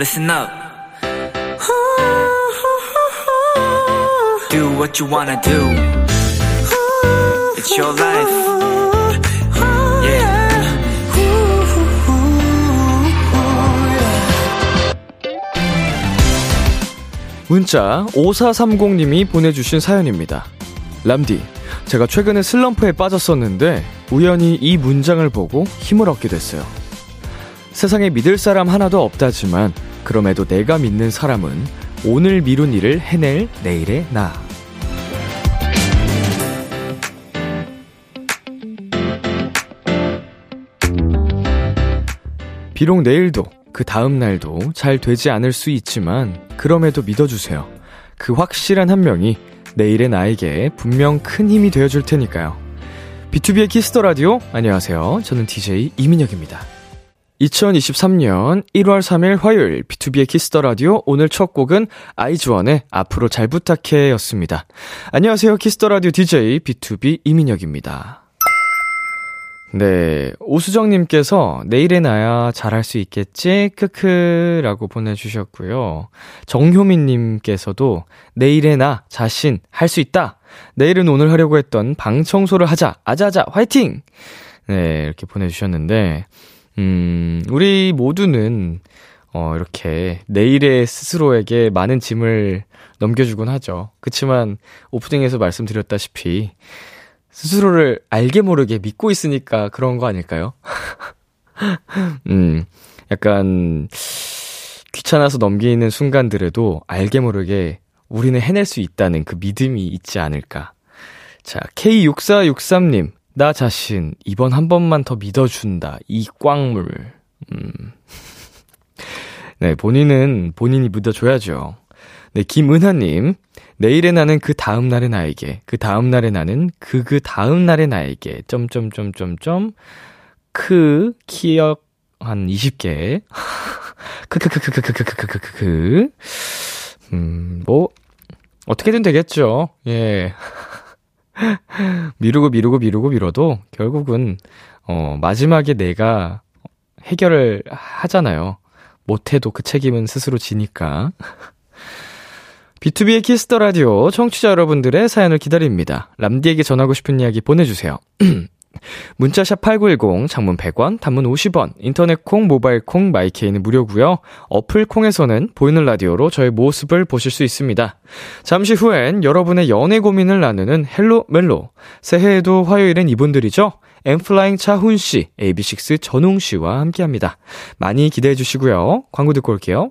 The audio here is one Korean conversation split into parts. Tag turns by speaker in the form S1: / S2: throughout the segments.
S1: listen up. Do what you wanna do. It's your life. Yeah.
S2: 문자 5430님이 보내주신 사연입니다. 람디, 제가 최근에 슬럼프에 빠졌었는데 우연히 이 문장을 보고 힘을 얻게 됐어요. 세상에 믿을 사람 하나도 없다지만 그럼에도 내가 믿는 사람은 오늘 미룬 일을 해낼 내일의 나. 비록 내일도 그 다음 날도 잘 되지 않을 수 있지만 그럼에도 믿어주세요. 그 확실한 한 명이 내일의 나에게 분명 큰 힘이 되어줄 테니까요. B2B의 키스터 라디오 안녕하세요. 저는 DJ 이민혁입니다. 2023년 1월 3일 화요일 B2B의 키스터 라디오 오늘 첫 곡은 아이즈원의 앞으로 잘 부탁해 였습니다. 안녕하세요. 키스터 라디오 DJ B2B 이민혁입니다. 네, 오수정 님께서 내일의 나야 잘할 수 있겠지? 크크라고 보내 주셨고요. 정효민 님께서도 내일의 나 자신 할 수 있다. 내일은 오늘 하려고 했던 방 청소를 하자. 아자아자 화이팅! 네, 이렇게 보내 주셨는데, 음, 우리 모두는, 어, 이렇게 내일의 스스로에게 많은 짐을 넘겨주곤 하죠. 그치만, 오프닝에서 말씀드렸다시피, 스스로를 알게 모르게 믿고 있으니까 그런 거 아닐까요? 음, 약간, 귀찮아서 넘기는 순간들에도 알게 모르게 우리는 해낼 수 있다는 그 믿음이 있지 않을까. 자, K6463님, 나 자신, 이번 한 번만 더 믿어준다. 이 꽝물. 음. 네, 본인은 본인이 믿어줘야죠. 네, 김은하님, 내일의 나는 그 다음날의 나에게, 그 다음날의 나는 그, 그 다음날의 나에게, 점점점점점, 크, 키읔 한 20개, 크크크크크크크크크크크, 음, 뭐, 어떻게든 되겠죠. 예. 미루고 미루고 미루고 미뤄도 결국은, 어, 마지막에 내가 해결을 하잖아요. 못해도 그 책임은 스스로 지니까. B2B의 키스터 라디오 청취자 여러분들의 사연을 기다립니다. 람디에게 전하고 싶은 이야기 보내주세요. 문자샵 8910, 장문 100원, 단문 50원, 인터넷 콩, 모바일 콩, my K는 무료고요 어플 콩에서는 보이는 라디오로 저의 모습을 보실 수 있습니다. 잠시 후엔 여러분의 연애 고민을 나누는 Hello 멜로. 새해에도 화요일엔 이분들이죠. N.Flying 차훈 씨, AB6IX 전웅 씨와 함께 합니다. 많이 기대해 주시고요. 광고 듣고 올게요.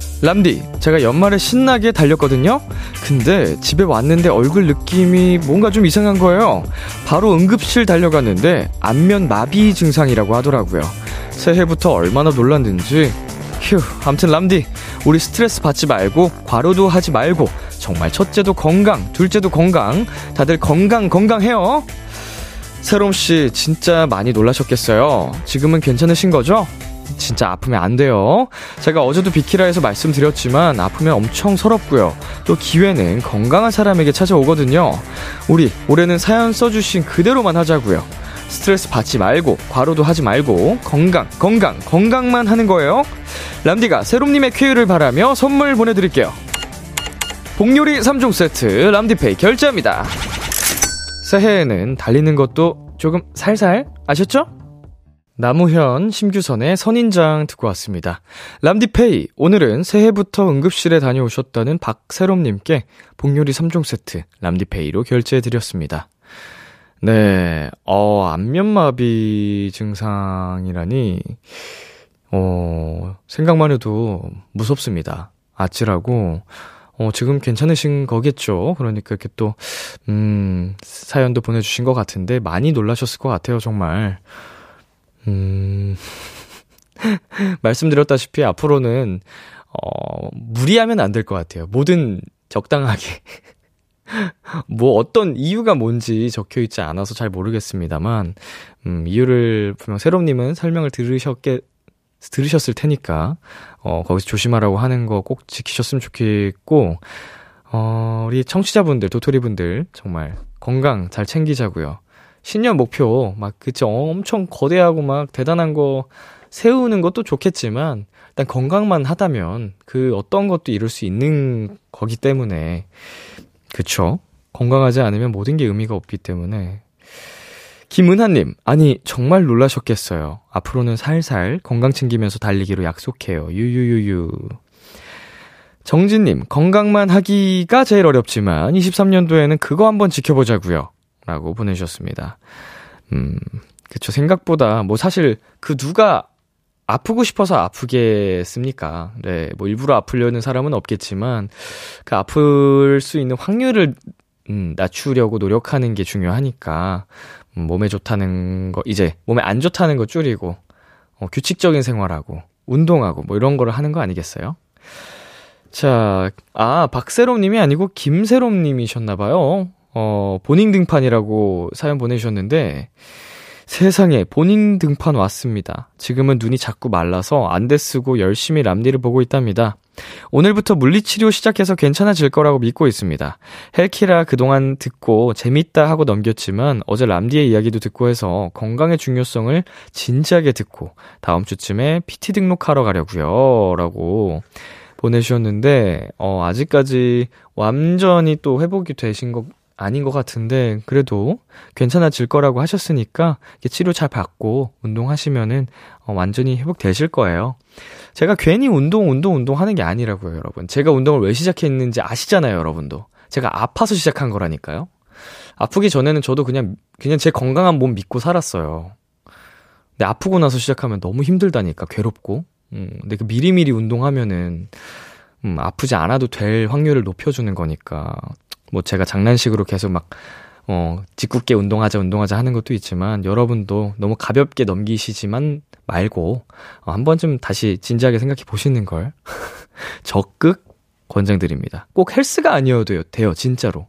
S2: 람디, 제가 연말에 신나게 달렸거든요? 근데 집에 왔는데 얼굴 느낌이 뭔가 좀 이상한 거예요. 바로 응급실 달려갔는데 안면 마비 증상이라고 하더라고요. 새해부터 얼마나 놀랐는지. 휴, 암튼 람디, 우리 스트레스 받지 말고, 과로도 하지 말고, 정말 첫째도 건강, 둘째도 건강, 다들 건강, 건강해요. 세롬씨, 진짜 많이 놀라셨겠어요. 지금은 괜찮으신 거죠? 진짜 아프면 안 돼요. 제가 어제도 비키라에서 말씀드렸지만 아프면 엄청 서럽고요. 또 기회는 건강한 사람에게 찾아오거든요. 우리 올해는 사연 써주신 그대로만 하자고요. 스트레스 받지 말고 과로도 하지 말고 건강 건강 건강만 하는 거예요. 람디가 세롬님의 쾌유를 바라며 선물 보내드릴게요. 복요리 3종 세트 람디페이 결제합니다. 새해에는 달리는 것도 조금 살살 아셨죠? 나무현, 심규선의 선인장 듣고 왔습니다. 람디페이, 오늘은 새해부터 응급실에 다녀오셨다는 박세롬님께 복요리 3종 세트 람디페이로 결제해드렸습니다. 네, 어, 안면마비 증상이라니, 어, 생각만 해도 무섭습니다. 아찔하고, 어, 지금 괜찮으신 거겠죠? 그러니까 이렇게 또, 음, 사연도 보내주신 것 같은데, 많이 놀라셨을 것 같아요, 정말. 음, 말씀드렸다시피 앞으로는, 어, 무리하면 안 될 것 같아요. 뭐든 적당하게. 뭐 어떤 이유가 뭔지 적혀 있지 않아서 잘 모르겠습니다만, 음, 이유를 분명 새롬님은 설명을 들으셨게, 들으셨을 테니까, 어, 거기서 조심하라고 하는 거 꼭 지키셨으면 좋겠고, 어, 우리 청취자분들, 도토리분들, 정말 건강 잘 챙기자고요. 신년 목표, 막, 그쵸, 엄청 거대하고 막 대단한 거 세우는 것도 좋겠지만, 일단 건강만 하다면 그 어떤 것도 이룰 수 있는 거기 때문에, 그쵸? 건강하지 않으면 모든 게 의미가 없기 때문에. 김은하님, 아니, 정말 놀라셨겠어요. 앞으로는 살살 건강 챙기면서 달리기로 약속해요. 유유유유. 정진님, 건강만 하기가 제일 어렵지만, 23년도에는 그거 한번 지켜보자고요 라고 보내주셨습니다. 음, 그쵸. 생각보다, 뭐 사실 그 누가 아프고 싶어서 아프겠습니까? 네, 뭐 일부러 아프려는 사람은 없겠지만, 그 아플 수 있는 확률을, 음, 낮추려고 노력하는 게 중요하니까, 음, 몸에 좋다는 거, 이제 몸에 안 좋다는 거 줄이고, 어, 규칙적인 생활하고, 운동하고, 뭐 이런 거를 하는 거 아니겠어요? 자, 아, 박세롬 님이 아니고 김세롬 님이셨나봐요. 어, 본인 등판이라고 사연 보내주셨는데, 세상에 본인 등판 왔습니다. 지금은 눈이 자꾸 말라서 안대 쓰고 열심히 람디를 보고 있답니다. 오늘부터 물리치료 시작해서 괜찮아질 거라고 믿고 있습니다. 헬키라 그동안 듣고 재밌다 하고 넘겼지만 어제 람디의 이야기도 듣고 해서 건강의 중요성을 진지하게 듣고 다음 주쯤에 PT 등록하러 가려고요. 라고 보내주셨는데, 어, 아직까지 완전히 또 회복이 되신 것 아닌 것 같은데 그래도 괜찮아질 거라고 하셨으니까 치료 잘 받고 운동하시면은 어, 완전히 회복되실 거예요. 제가 괜히 운동 운동 운동 하는 게 아니라고요, 여러분. 제가 운동을 왜 시작했는지 아시잖아요, 여러분도. 제가 아파서 시작한 거라니까요. 아프기 전에는 저도 그냥 그냥 제 건강한 몸 믿고 살았어요. 근데 아프고 나서 시작하면 너무 힘들다니까 괴롭고. 음, 근데 그 미리미리 운동하면은 음, 아프지 않아도 될 확률을 높여주는 거니까 뭐 제가 장난식으로 계속 막, 어, 짓궂게 운동하자, 운동하자 하는 것도 있지만, 여러분도 너무 가볍게 넘기시지만 말고, 어, 한 번쯤 다시 진지하게 생각해 보시는 걸, 적극 권장드립니다. 꼭 헬스가 아니어도 돼요, 진짜로.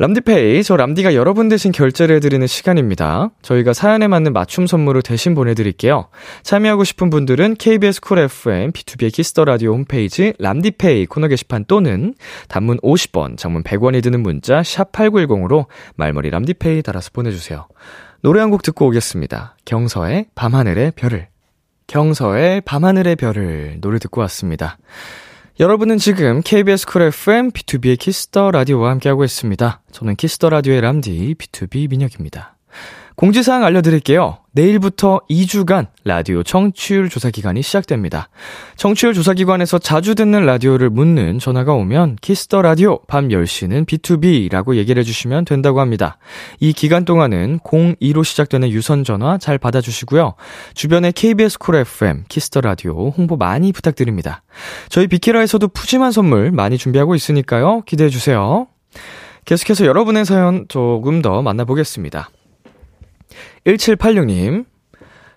S2: 람디페이, 저 람디가 여러분 대신 결제를 해드리는 시간입니다. 저희가 사연에 맞는 맞춤 선물을 대신 보내드릴게요. 참여하고 싶은 분들은 KBS 쿨 FM, B2B의 키스터 라디오 홈페이지 람디페이 코너 게시판 또는 단문 50원, 장문 100원이 드는 문자 샵 8910으로 말머리 람디페이 달아서 보내주세요. 노래 한 곡 듣고 오겠습니다. 경서의 밤하늘의 별을. 경서의 밤하늘의 별을 노래 듣고 왔습니다. 여러분은 지금 KBS 쿨 FM B2B의 키스터 라디오와 함께하고 있습니다. 저는 키스터 라디오의 람디 B2B 민혁입니다. 공지사항 알려드릴게요. 내일부터 2주간 라디오 청취율 조사 기간이 시작됩니다. 청취율 조사 기관에서 자주 듣는 라디오를 묻는 전화가 오면 키스터 라디오 밤 10시는 B2B라고 얘기를 해주시면 된다고 합니다. 이 기간 동안은 02로 시작되는 유선 전화 잘 받아주시고요. 주변에 KBS Cool FM, Kiss the Radio 홍보 많이 부탁드립니다. 저희 비키라에서도 푸짐한 선물 많이 준비하고 있으니까요. 기대해 주세요. 계속해서 여러분의 사연 조금 더 만나보겠습니다. 1786님.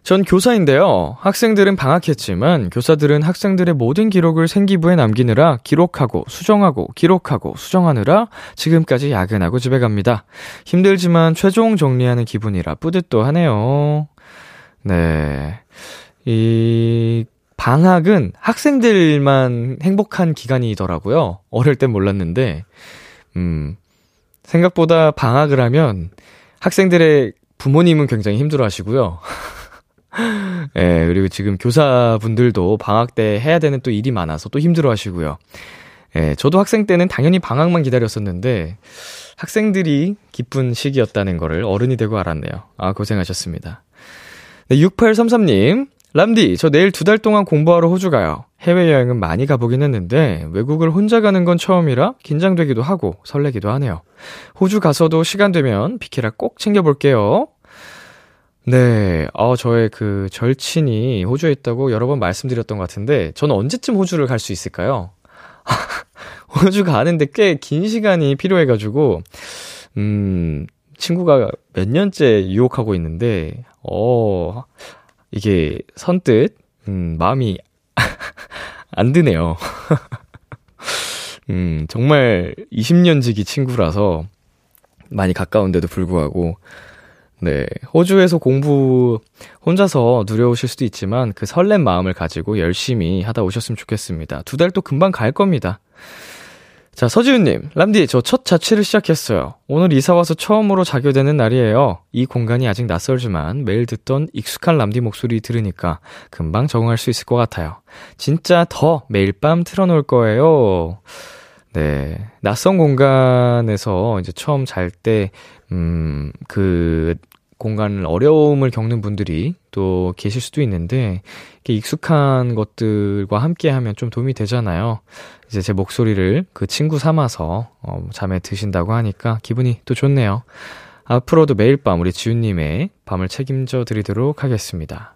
S2: 전 교사인데요. 학생들은 방학했지만 교사들은 학생들의 모든 기록을 생기부에 남기느라 기록하고 수정하고 기록하고 수정하느라 지금까지 야근하고 집에 갑니다. 힘들지만 최종 정리하는 기분이라 뿌듯도 하네요. 네. 이 방학은 학생들만 행복한 기간이더라고요. 어릴 땐 몰랐는데, 음, 생각보다 방학을 하면 학생들의 부모님은 굉장히 힘들어 하시고요. 예, 그리고 지금 교사분들도 방학 때 해야 되는 또 일이 많아서 또 힘들어 하시고요. 예, 저도 학생 때는 당연히 방학만 기다렸었는데, 학생들이 기쁜 시기였다는 거를 어른이 되고 알았네요. 아, 고생하셨습니다. 네, 6833님. 람디, 저 내일 두 달 동안 공부하러 호주 가요. 해외여행은 많이 가보긴 했는데, 외국을 혼자 가는 건 처음이라 긴장되기도 하고 설레기도 하네요. 호주 가서도 시간 되면 비키라 꼭 챙겨볼게요. 네, 어, 저의 그 절친이 호주에 있다고 여러 번 말씀드렸던 것 같은데, 저는 언제쯤 호주를 갈 수 있을까요? 호주 가는데 꽤 긴 시간이 필요해가지고, 음, 친구가 몇 년째 유혹하고 있는데, 어, 이게 선뜻, 음, 마음이 안 드네요. 음, 정말 20년 지기 친구라서 많이 가까운데도 불구하고, 네. 호주에서 공부 혼자서 누려오실 수도 있지만 그 설렘 마음을 가지고 열심히 하다 오셨으면 좋겠습니다. 두 달 또 금방 갈 겁니다. 자, 서지훈님, 람디, 저 첫 자취를 시작했어요. 오늘 이사와서 처음으로 자게 되는 날이에요. 이 공간이 아직 낯설지만 매일 듣던 익숙한 람디 목소리 들으니까 금방 적응할 수 있을 것 같아요. 진짜 더 매일 밤 틀어놓을 거예요. 네. 낯선 공간에서 이제 처음 잘 때, 음, 그, 공간을 어려움을 겪는 분들이 또 계실 수도 있는데 이렇게 익숙한 것들과 함께 하면 좀 도움이 되잖아요. 이제 제 목소리를 그 친구 삼아서 어, 잠에 드신다고 하니까 기분이 또 좋네요. 앞으로도 매일 밤 우리 지훈님의 밤을 책임져 드리도록 하겠습니다.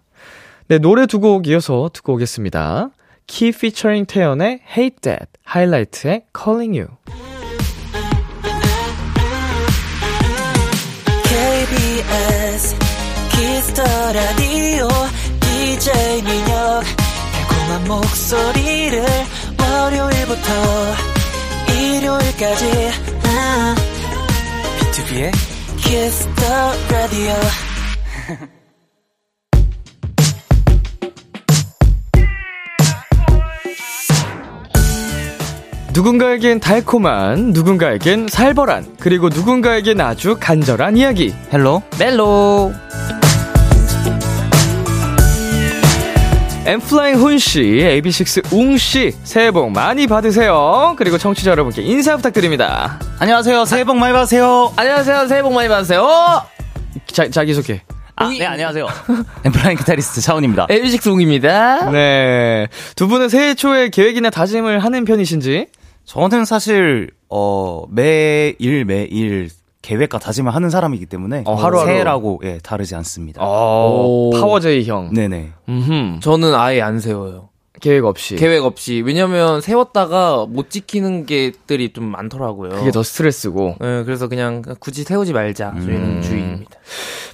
S2: 네, 노래 두 곡 이어서 듣고 오겠습니다. 키 피처링 태연의 Hate That, 하이라이트의 Calling You.
S3: KBS Kiss the Radio DJ 민혁 달콤한 목소리를 월요일부터 일요일까지. 아,
S1: B2B의
S3: 키스터 라디오
S2: 누군가에겐 달콤한, 누군가에겐 살벌한, 그리고 누군가에겐 아주 간절한 이야기.
S1: Hello 멜로
S2: N.Flying 훈씨, AB6IX 웅씨, 새해 복 많이 받으세요. 그리고 청취자 여러분께 인사 부탁드립니다.
S1: 안녕하세요 새해 복 많이 받으세요
S4: 안녕하세요. 새해 복 많이 받으세요.
S2: 자, 자기소개.
S1: 아 네 안녕하세요 N.Flying 기타리스트 차훈입니다
S4: AB6IX 웅입니다.
S2: 네. 두 분은 새해 초에 계획이나 다짐을 하는 편이신지?
S5: 저는 사실 어 매일 매일 계획과 다짐을 하는 사람이기 때문에
S2: 어, 하루하루.
S5: 새해라고 예 다르지 않습니다.
S2: 어,
S4: 오.
S2: 파워제이 형.
S5: 네네.
S2: 음흠.
S4: 저는 아예 안 세워요.
S2: 계획 없이.
S4: 계획 없이. 왜냐면 세웠다가 못 지키는 게들이 좀 많더라고요.
S2: 그게 더 스트레스고.
S4: 네, 그래서 그냥 굳이 세우지 말자. 저희는
S2: 음.
S4: 주의입니다.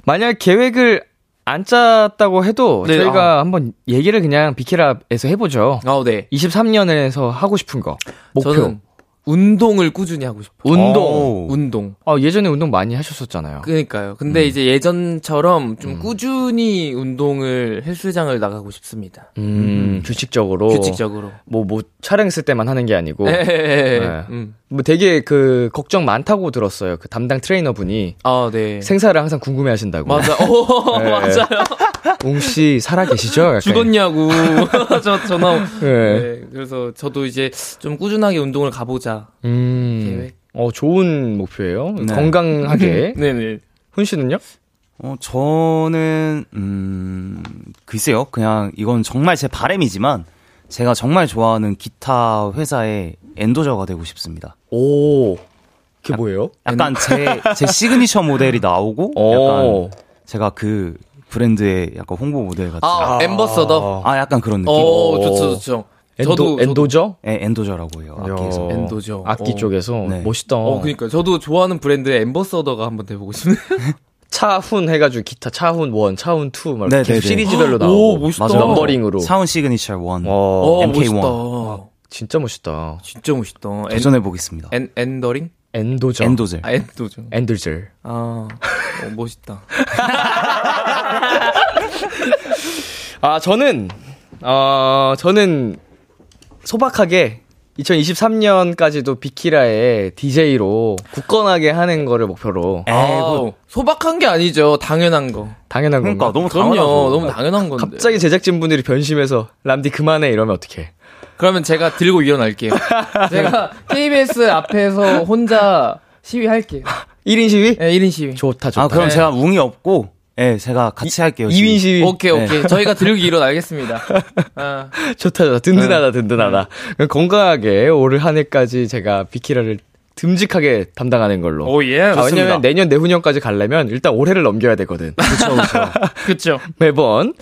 S2: 만약 계획을 안 짰다고 해도
S4: 네,
S2: 저희가 한번 얘기를 그냥 비키라에서 해보죠.
S4: 아, 네.
S2: 23년에서 하고 싶은 거. 목표.
S4: 저는 운동을 꾸준히 하고 싶어요.
S2: 운동.
S5: 오.
S4: 운동.
S2: 아, 예전에 운동 많이 하셨었잖아요.
S4: 그러니까요. 근데 이제 예전처럼 좀
S2: 음.
S4: 꾸준히 운동을 헬스장을 나가고 싶습니다.
S2: 음, 규칙적으로.
S4: 규칙적으로.
S2: 뭐, 뭐, 촬영했을 때만 하는 게 아니고.
S4: 예, 예, 예.
S2: 네.
S4: 음.
S2: 뭐 되게 그, 걱정 많다고 들었어요. 그 담당 트레이너 분이.
S4: 아, 네.
S2: 생사를 항상 궁금해 하신다고.
S4: 맞아. 오,
S2: 네.
S4: 맞아요.
S2: 웅씨 살아 계시죠? 약간.
S4: 죽었냐고. 저 전화.
S2: 네.
S4: 네. 그래서 저도 이제 좀 꾸준하게 운동을 가 보자.
S2: 음.
S4: 계획.
S2: 어, 좋은 목표예요.
S5: 네.
S2: 건강하게.
S4: 네 네.
S2: 훈 씨는요?
S5: 어 저는 음 글쎄요. 그냥 이건 정말 제 바람이지만 제가 정말 좋아하는 기타 회사의 endorser가 되고 싶습니다.
S2: 오. 그게 뭐예요?
S5: 약간 제 제 시그니처 모델이 나오고
S2: 오.
S5: 약간 제가 그 브랜드의 약간 홍보 모델 같은
S4: 아, ambassador.
S5: 아 약간 그런 느낌.
S4: 오, 좋죠, 좋죠.
S2: 엔도,
S4: 저도,
S2: endorser?
S5: 예, endorser라고 해요. 악기에서.
S2: 야.
S4: endorser.
S2: 악기
S4: 어.
S2: 쪽에서
S5: 네.
S2: 멋있다.
S4: 어, 그니까. 저도 좋아하는 브랜드의 ambassador가 한번 돼 보고 싶네요.
S2: 차훈 해가지고 기타 차훈 1, 차훈 2, 막
S5: 네,
S2: 계속
S5: 네, 네.
S2: 시리즈별로
S4: 오,
S2: 나오고
S4: 멋있다.
S5: 맞아요.
S2: numbering으로.
S5: 사운 signature one.
S2: 어,
S4: 어,
S5: MK1.
S2: 진짜 멋있다.
S4: 진짜 멋있다. 엔,
S5: 도전해 보겠습니다.
S4: 엔, 엔더링?
S2: endorser.
S5: 엔도젤.
S4: 아, endorser.
S2: 엔들젤.
S4: 아, 어, 멋있다.
S2: 아, 저는, 어, 저는 소박하게 2023년까지도 비키라의 DJ로 굳건하게 하는 거를 목표로.
S4: 아, 소박한 게 아니죠. 당연한 거.
S2: 당연한
S5: 그러니까
S2: 건가?
S5: 너무
S4: 그럼요.
S5: 당연하죠.
S4: 너무 당연한 건데.
S2: 갑자기 제작진 분들이 변심해서 람디 그만해 이러면 어떡해.
S4: 그러면 제가 들고 일어날게요. 제가 KBS 앞에서 혼자 시위할게요.
S2: 1인 시위?
S4: 네, 1인 시위.
S2: 좋다, 좋다.
S5: 아, 그럼
S4: 네.
S5: 제가 웅이 없고 네, 제가 같이 할게요.
S2: 이민 씨.
S4: 오케이,
S5: 네.
S4: 오케이. 저희가 들기로 알겠습니다. 아,
S2: 좋다, 좋다. 든든하다, 든든하다. 건강하게 올 한 해까지 제가 비키라를 듬직하게 담당하는 걸로.
S4: 오, 예.
S2: 아. 왜냐면 내년 내후년까지 가려면 일단 올해를 넘겨야 되거든.
S5: 그렇죠, 그렇죠.
S4: 그쵸.
S2: 매번.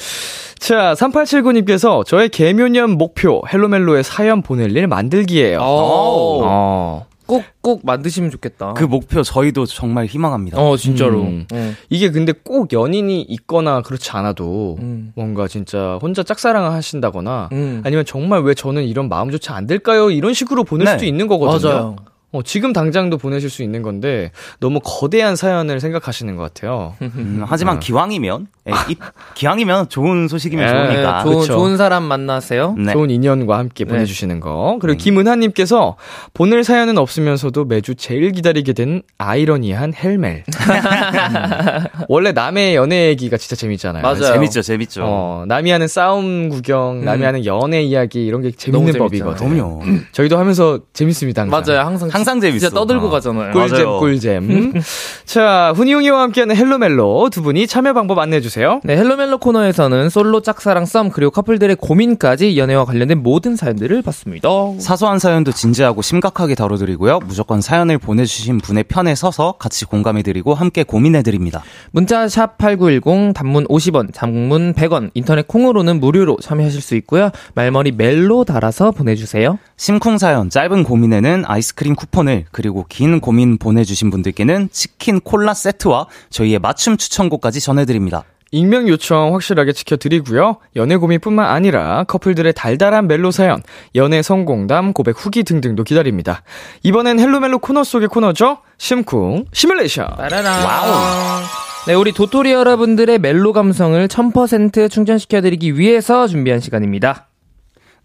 S2: 자, 3879님께서 저의 개묘년 목표 헬로멜로의 사연 보낼 일 만들기예요.
S4: 오.
S2: 어.
S4: 꼭, 꼭 만드시면 좋겠다.
S5: 그 목표 저희도 정말 희망합니다.
S4: 어, 진짜로.
S2: 음.
S4: 어.
S2: 이게 근데 꼭 연인이 있거나 그렇지 않아도
S4: 음.
S2: 뭔가 진짜 혼자 짝사랑을 하신다거나
S4: 음.
S2: 아니면 정말 왜 저는 이런 마음조차 안 될까요? 이런 식으로 보낼
S5: 네.
S2: 수도 있는 거거든요.
S4: 맞아요.
S2: 어, 지금 당장도 보내실 수 있는 건데 너무 거대한 사연을 생각하시는 것 같아요.
S5: 음, 하지만 기왕이면, 예, 이- 기왕이면 좋은 소식이면
S2: 예,
S5: 좋으니까.
S4: 좋은,
S2: 그쵸.
S4: 좋은 사람 만나세요.
S5: 네.
S2: 좋은 인연과 함께
S4: 네.
S2: 보내주시는 거. 그리고 김은하님께서 보낼 사연은 없으면서도 매주 제일 기다리게 되는 아이러니한 헬멜. 음. 원래 남의 연애 얘기가 진짜 재밌잖아요.
S4: 맞아요.
S5: 재밌죠, 재밌죠.
S2: 어, 남이 하는 싸움 구경, 남이
S4: 음.
S2: 하는 연애 이야기 이런 게 재밌는 법이거든요.
S5: 그럼요.
S2: 저희도 하면서 재밌습니다. 항상.
S4: 맞아요. 항상,
S5: 항상 재밌어.
S4: 진짜 떠들고
S5: 어.
S4: 가잖아요.
S5: 꿀-
S2: 꿀잼
S5: 맞아요.
S2: 꿀잼. 자, 훈이 웅이와 함께하는 Hello멜로 두 분이 참여 방법 안내해 주세요.
S4: 네, Hello멜로 코너에서는 솔로 짝사랑 썸 그리고 커플들의 고민까지 연애와 관련된 모든 사연들을 받습니다.
S5: 사소한 사연도 진지하고 심각하게 다뤄드리고요. 무조건 사연을 보내주신 분의 편에 서서 같이 공감해드리고 함께 고민해드립니다.
S4: 문자 샵 8910 단문 50원, 장문 100원, 인터넷 콩으로는 무료로 참여하실 수 있고요. 말머리 멜로 달아서 보내주세요.
S5: 심쿵 사연, 짧은 고민에는 아이스크림 쿠폰을, 그리고 긴 고민 보내주신 분들께는 치킨 콜라 세트와 저희의 맞춤 추천곡까지 전해드립니다.
S2: 익명 요청 확실하게 지켜드리고요. 연애 고민뿐만 아니라 커플들의 달달한 멜로 사연, 연애 성공담, 고백 후기 등등도 기다립니다. 이번엔 Hello멜로 코너 속의 코너죠. 심쿵 시뮬레이션.
S4: 따라라. 와우. 네, 우리 도토리 여러분들의 멜로 감성을 1000% 충전시켜드리기 위해서 준비한 시간입니다.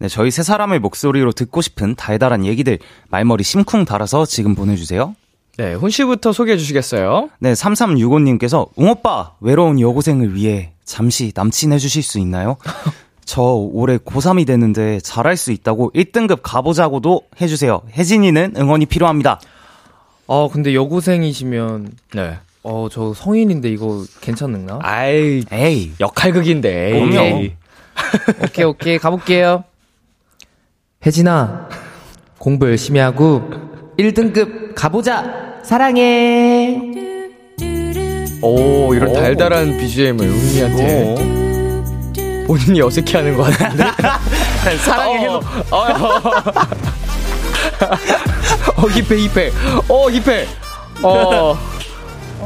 S5: 네, 저희 세 사람의 목소리로 듣고 싶은 달달한 얘기들, 말머리 심쿵 달아서 지금 보내주세요.
S2: 네, 훈 씨부터 소개해 주시겠어요?
S5: 네, 3365님께서, 웅오빠, 외로운 여고생을 위해 잠시 남친 해주실 수 있나요? 저 올해 고3이 되는데 잘할 수 있다고 1등급 가보자고도 해주세요. 혜진이는 응원이 필요합니다.
S4: 어, 근데 여고생이시면,
S2: 네.
S4: 어, 저 성인인데 이거 괜찮는가?
S2: 아이,
S5: 에이,
S2: 역할극인데. 에이.
S4: 오케이, 오케이. 가볼게요. 혜진아, 공부 열심히 하고 1등급 가보자! 사랑해!
S2: 오, 이런 달달한 BGM을 훈이한테. 본인이 어색해하는 것 같은데.
S5: 사랑해 해도
S2: 어, 힙해, 힙해. 어, 힙해. 어.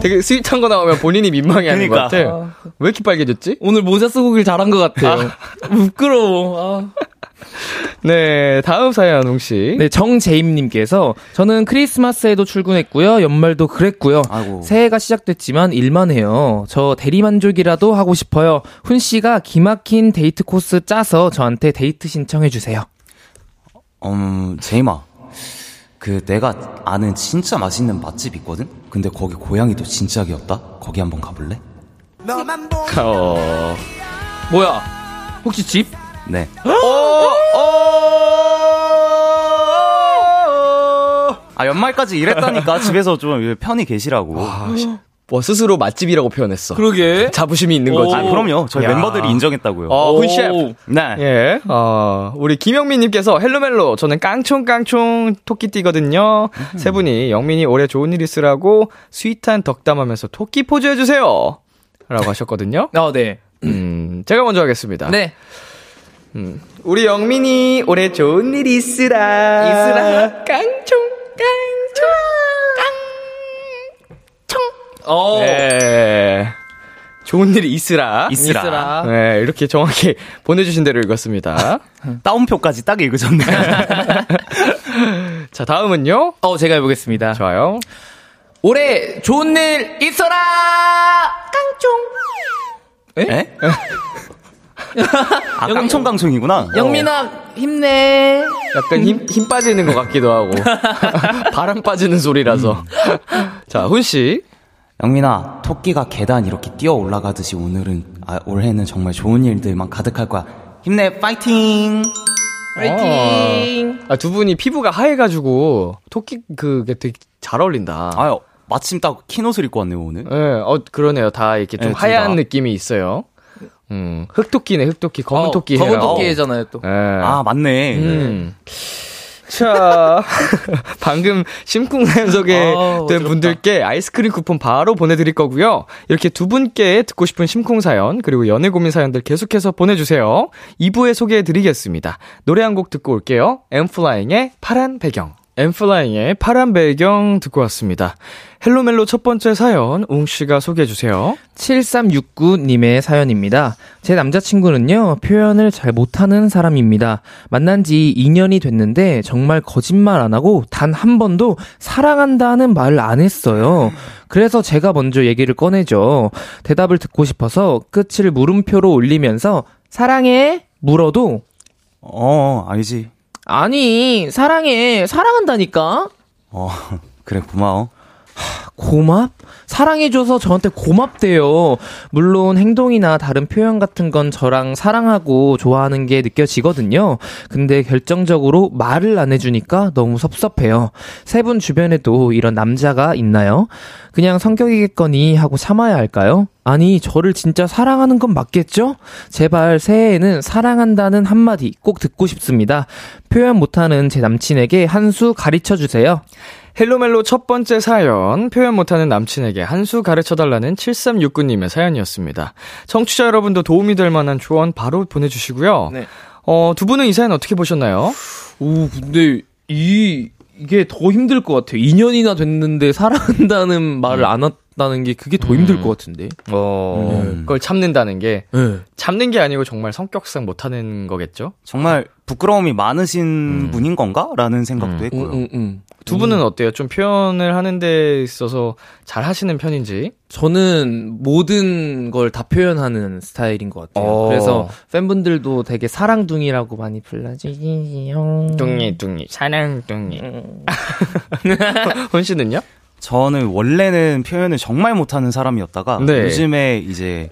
S2: 되게 스윗한 거 나오면 본인이 민망해하는 것
S5: 그러니까.
S2: 같아. 왜 이렇게 빨개졌지?
S4: 오늘 모자 쓰고 길 잘한 것 같아요. 부끄러워. 아.
S2: 네, 다음 사연 홍씨.
S4: 네, 정재임님께서 저는 크리스마스에도 출근했고요. 연말도 그랬고요.
S5: 아이고.
S4: 새해가 시작됐지만 일만 해요. 저 대리만족이라도 하고 싶어요. 훈 씨가 기막힌 데이트 코스 짜서 저한테 데이트 신청해 주세요.
S5: 음, 제이마. 그 내가 아는 진짜 맛있는 맛집 있거든? 근데 거기 고양이도 진짜 귀엽다? 거기 한번 가볼래?
S2: 어.
S4: 뭐야? 혹시 집?
S5: 네. 아, 연말까지 일했다니까 집에서 좀 편히 계시라고.
S2: 뭐 스스로 맛집이라고 표현했어.
S4: 그러게.
S2: 자부심이 있는 거지.
S5: 아, 그럼요. 저희
S2: 야.
S5: 멤버들이 인정했다고요.
S2: 어, 훈 셰프.
S5: 네.
S2: 예, 어, 우리 김영민님께서 헬로멜로, 저는 깡총깡총 토끼띠거든요. 세 분이 영민이 올해 좋은 일 있으라고 sweet한 덕담하면서 토끼 포즈 해주세요. 라고 하셨거든요.
S4: 어, 네.
S2: 음, 제가 먼저 하겠습니다.
S4: 네.
S2: 우리 영민이 올해 좋은 일 있으라.
S4: 있으라.
S2: 깡총, 깡총,
S4: 어.
S2: 네. 좋은 일이 있으라.
S5: 있으라.
S4: 있으라.
S2: 네, 이렇게 정확히 보내주신 대로 읽었습니다.
S5: 따옴표까지 딱 읽으셨네.
S2: 자, 다음은요.
S4: 어, 제가 해보겠습니다.
S2: 좋아요.
S4: 올해 좋은 일 있어라! 깡총!
S5: 에? 아, 깡총깡총이구나.
S4: 영민아, 힘내!
S2: 약간 힘, 힘 빠지는 것 같기도 하고. 바람 빠지는 소리라서. 자, 훈 씨.
S5: 영민아, 토끼가 계단 이렇게 뛰어 올라가듯이 오늘은, 아, 올해는 정말 좋은 일들만 가득할 거야. 힘내, 파이팅!
S4: 파이팅!
S2: 아, 두 분이 피부가 하얘가지고, 토끼, 그게 되게 잘 어울린다.
S5: 아유, 마침 딱 흰 옷을 입고 왔네요, 오늘.
S2: 예, 어, 그러네요. 다 이렇게 좀
S5: 네, 둘
S2: 하얀
S5: 다.
S2: 느낌이 있어요. 음, 흑토끼네, 흑토끼. 검은
S4: 어,
S2: 토끼
S4: 검은. 토끼잖아요, 또.
S2: 예.
S5: 아, 맞네.
S2: 음. 자, 방금 심쿵 사연 소개된
S4: 어지럽다.
S2: 분들께 아이스크림 쿠폰 바로 보내드릴 거고요. 이렇게 두 분께 듣고 싶은 심쿵 사연, 그리고 연애 고민 사연들 계속해서 보내주세요. 2부에 소개해드리겠습니다. 노래 한 곡 듣고 올게요. 엠플라잉의 파란 배경. 엠플라잉의 파란 배경 듣고 왔습니다. 헬로멜로 첫 번째 사연, 웅씨가 소개해주세요.
S4: 7369님의 사연입니다. 제 남자친구는요, 표현을 잘 못하는 사람입니다. 만난 지 2년이 됐는데, 정말 거짓말 안 하고, 단 한 번도 사랑한다는 말을 안 했어요. 그래서 제가 먼저 얘기를 꺼내죠. 대답을 듣고 싶어서 끝을 물음표로 올리면서, 사랑해? 물어도,
S5: 어, 알지.
S4: 아니, 사랑해. 사랑한다니까?
S5: 어, 그래, 고마워.
S4: 고맙? 사랑해줘서 저한테 고맙대요. 물론 행동이나 다른 표현 같은 건 저랑 사랑하고 좋아하는 게 느껴지거든요. 근데 결정적으로 말을 안 해주니까 너무 섭섭해요. 세 분 주변에도 이런 남자가 있나요? 그냥 성격이겠거니 하고 참아야 할까요? 아니, 저를 진짜 사랑하는 건 맞겠죠? 제발 새해에는 사랑한다는 한마디 꼭 듣고 싶습니다. 표현 못하는 제 남친에게 한 수 가르쳐 주세요.
S2: 헬로멜로 첫 번째 사연, 표현 못하는 남친에게 한 수 가르쳐달라는 7369님의 사연이었습니다. 청취자 여러분도 도움이 될 만한 조언 바로 보내주시고요.
S4: 네.
S2: 어, 두 분은 이 사연 어떻게 보셨나요?
S4: 오, 근데 이 이게 더 힘들 것 같아요. 2년이나 됐는데 사랑한다는 말을 안 했다는 게 그게 더 힘들 것 같은데.
S2: 어,
S5: 음.
S2: 그걸 참는다는 게,
S4: 네.
S2: 참는 게 아니고 정말 성격상 못하는 거겠죠?
S5: 정말 부끄러움이 많으신
S2: 음.
S5: 분인 건가? 라는 생각도
S2: 음.
S5: 했고요.
S4: 음, 음, 음.
S2: 두 분은 어때요? 좀 표현을 하는 데 있어서 잘 하시는 편인지?
S4: 저는 모든 걸 다 표현하는 스타일인 것 같아요.
S2: 어.
S4: 그래서 팬분들도 되게 사랑둥이라고 많이 불러주세요.
S2: 뚱이, 뚱이, 사랑 뚱이. 헌 씨는요?
S5: 저는 원래는 표현을 정말 못하는 사람이었다가
S2: 네.
S5: 요즘에 이제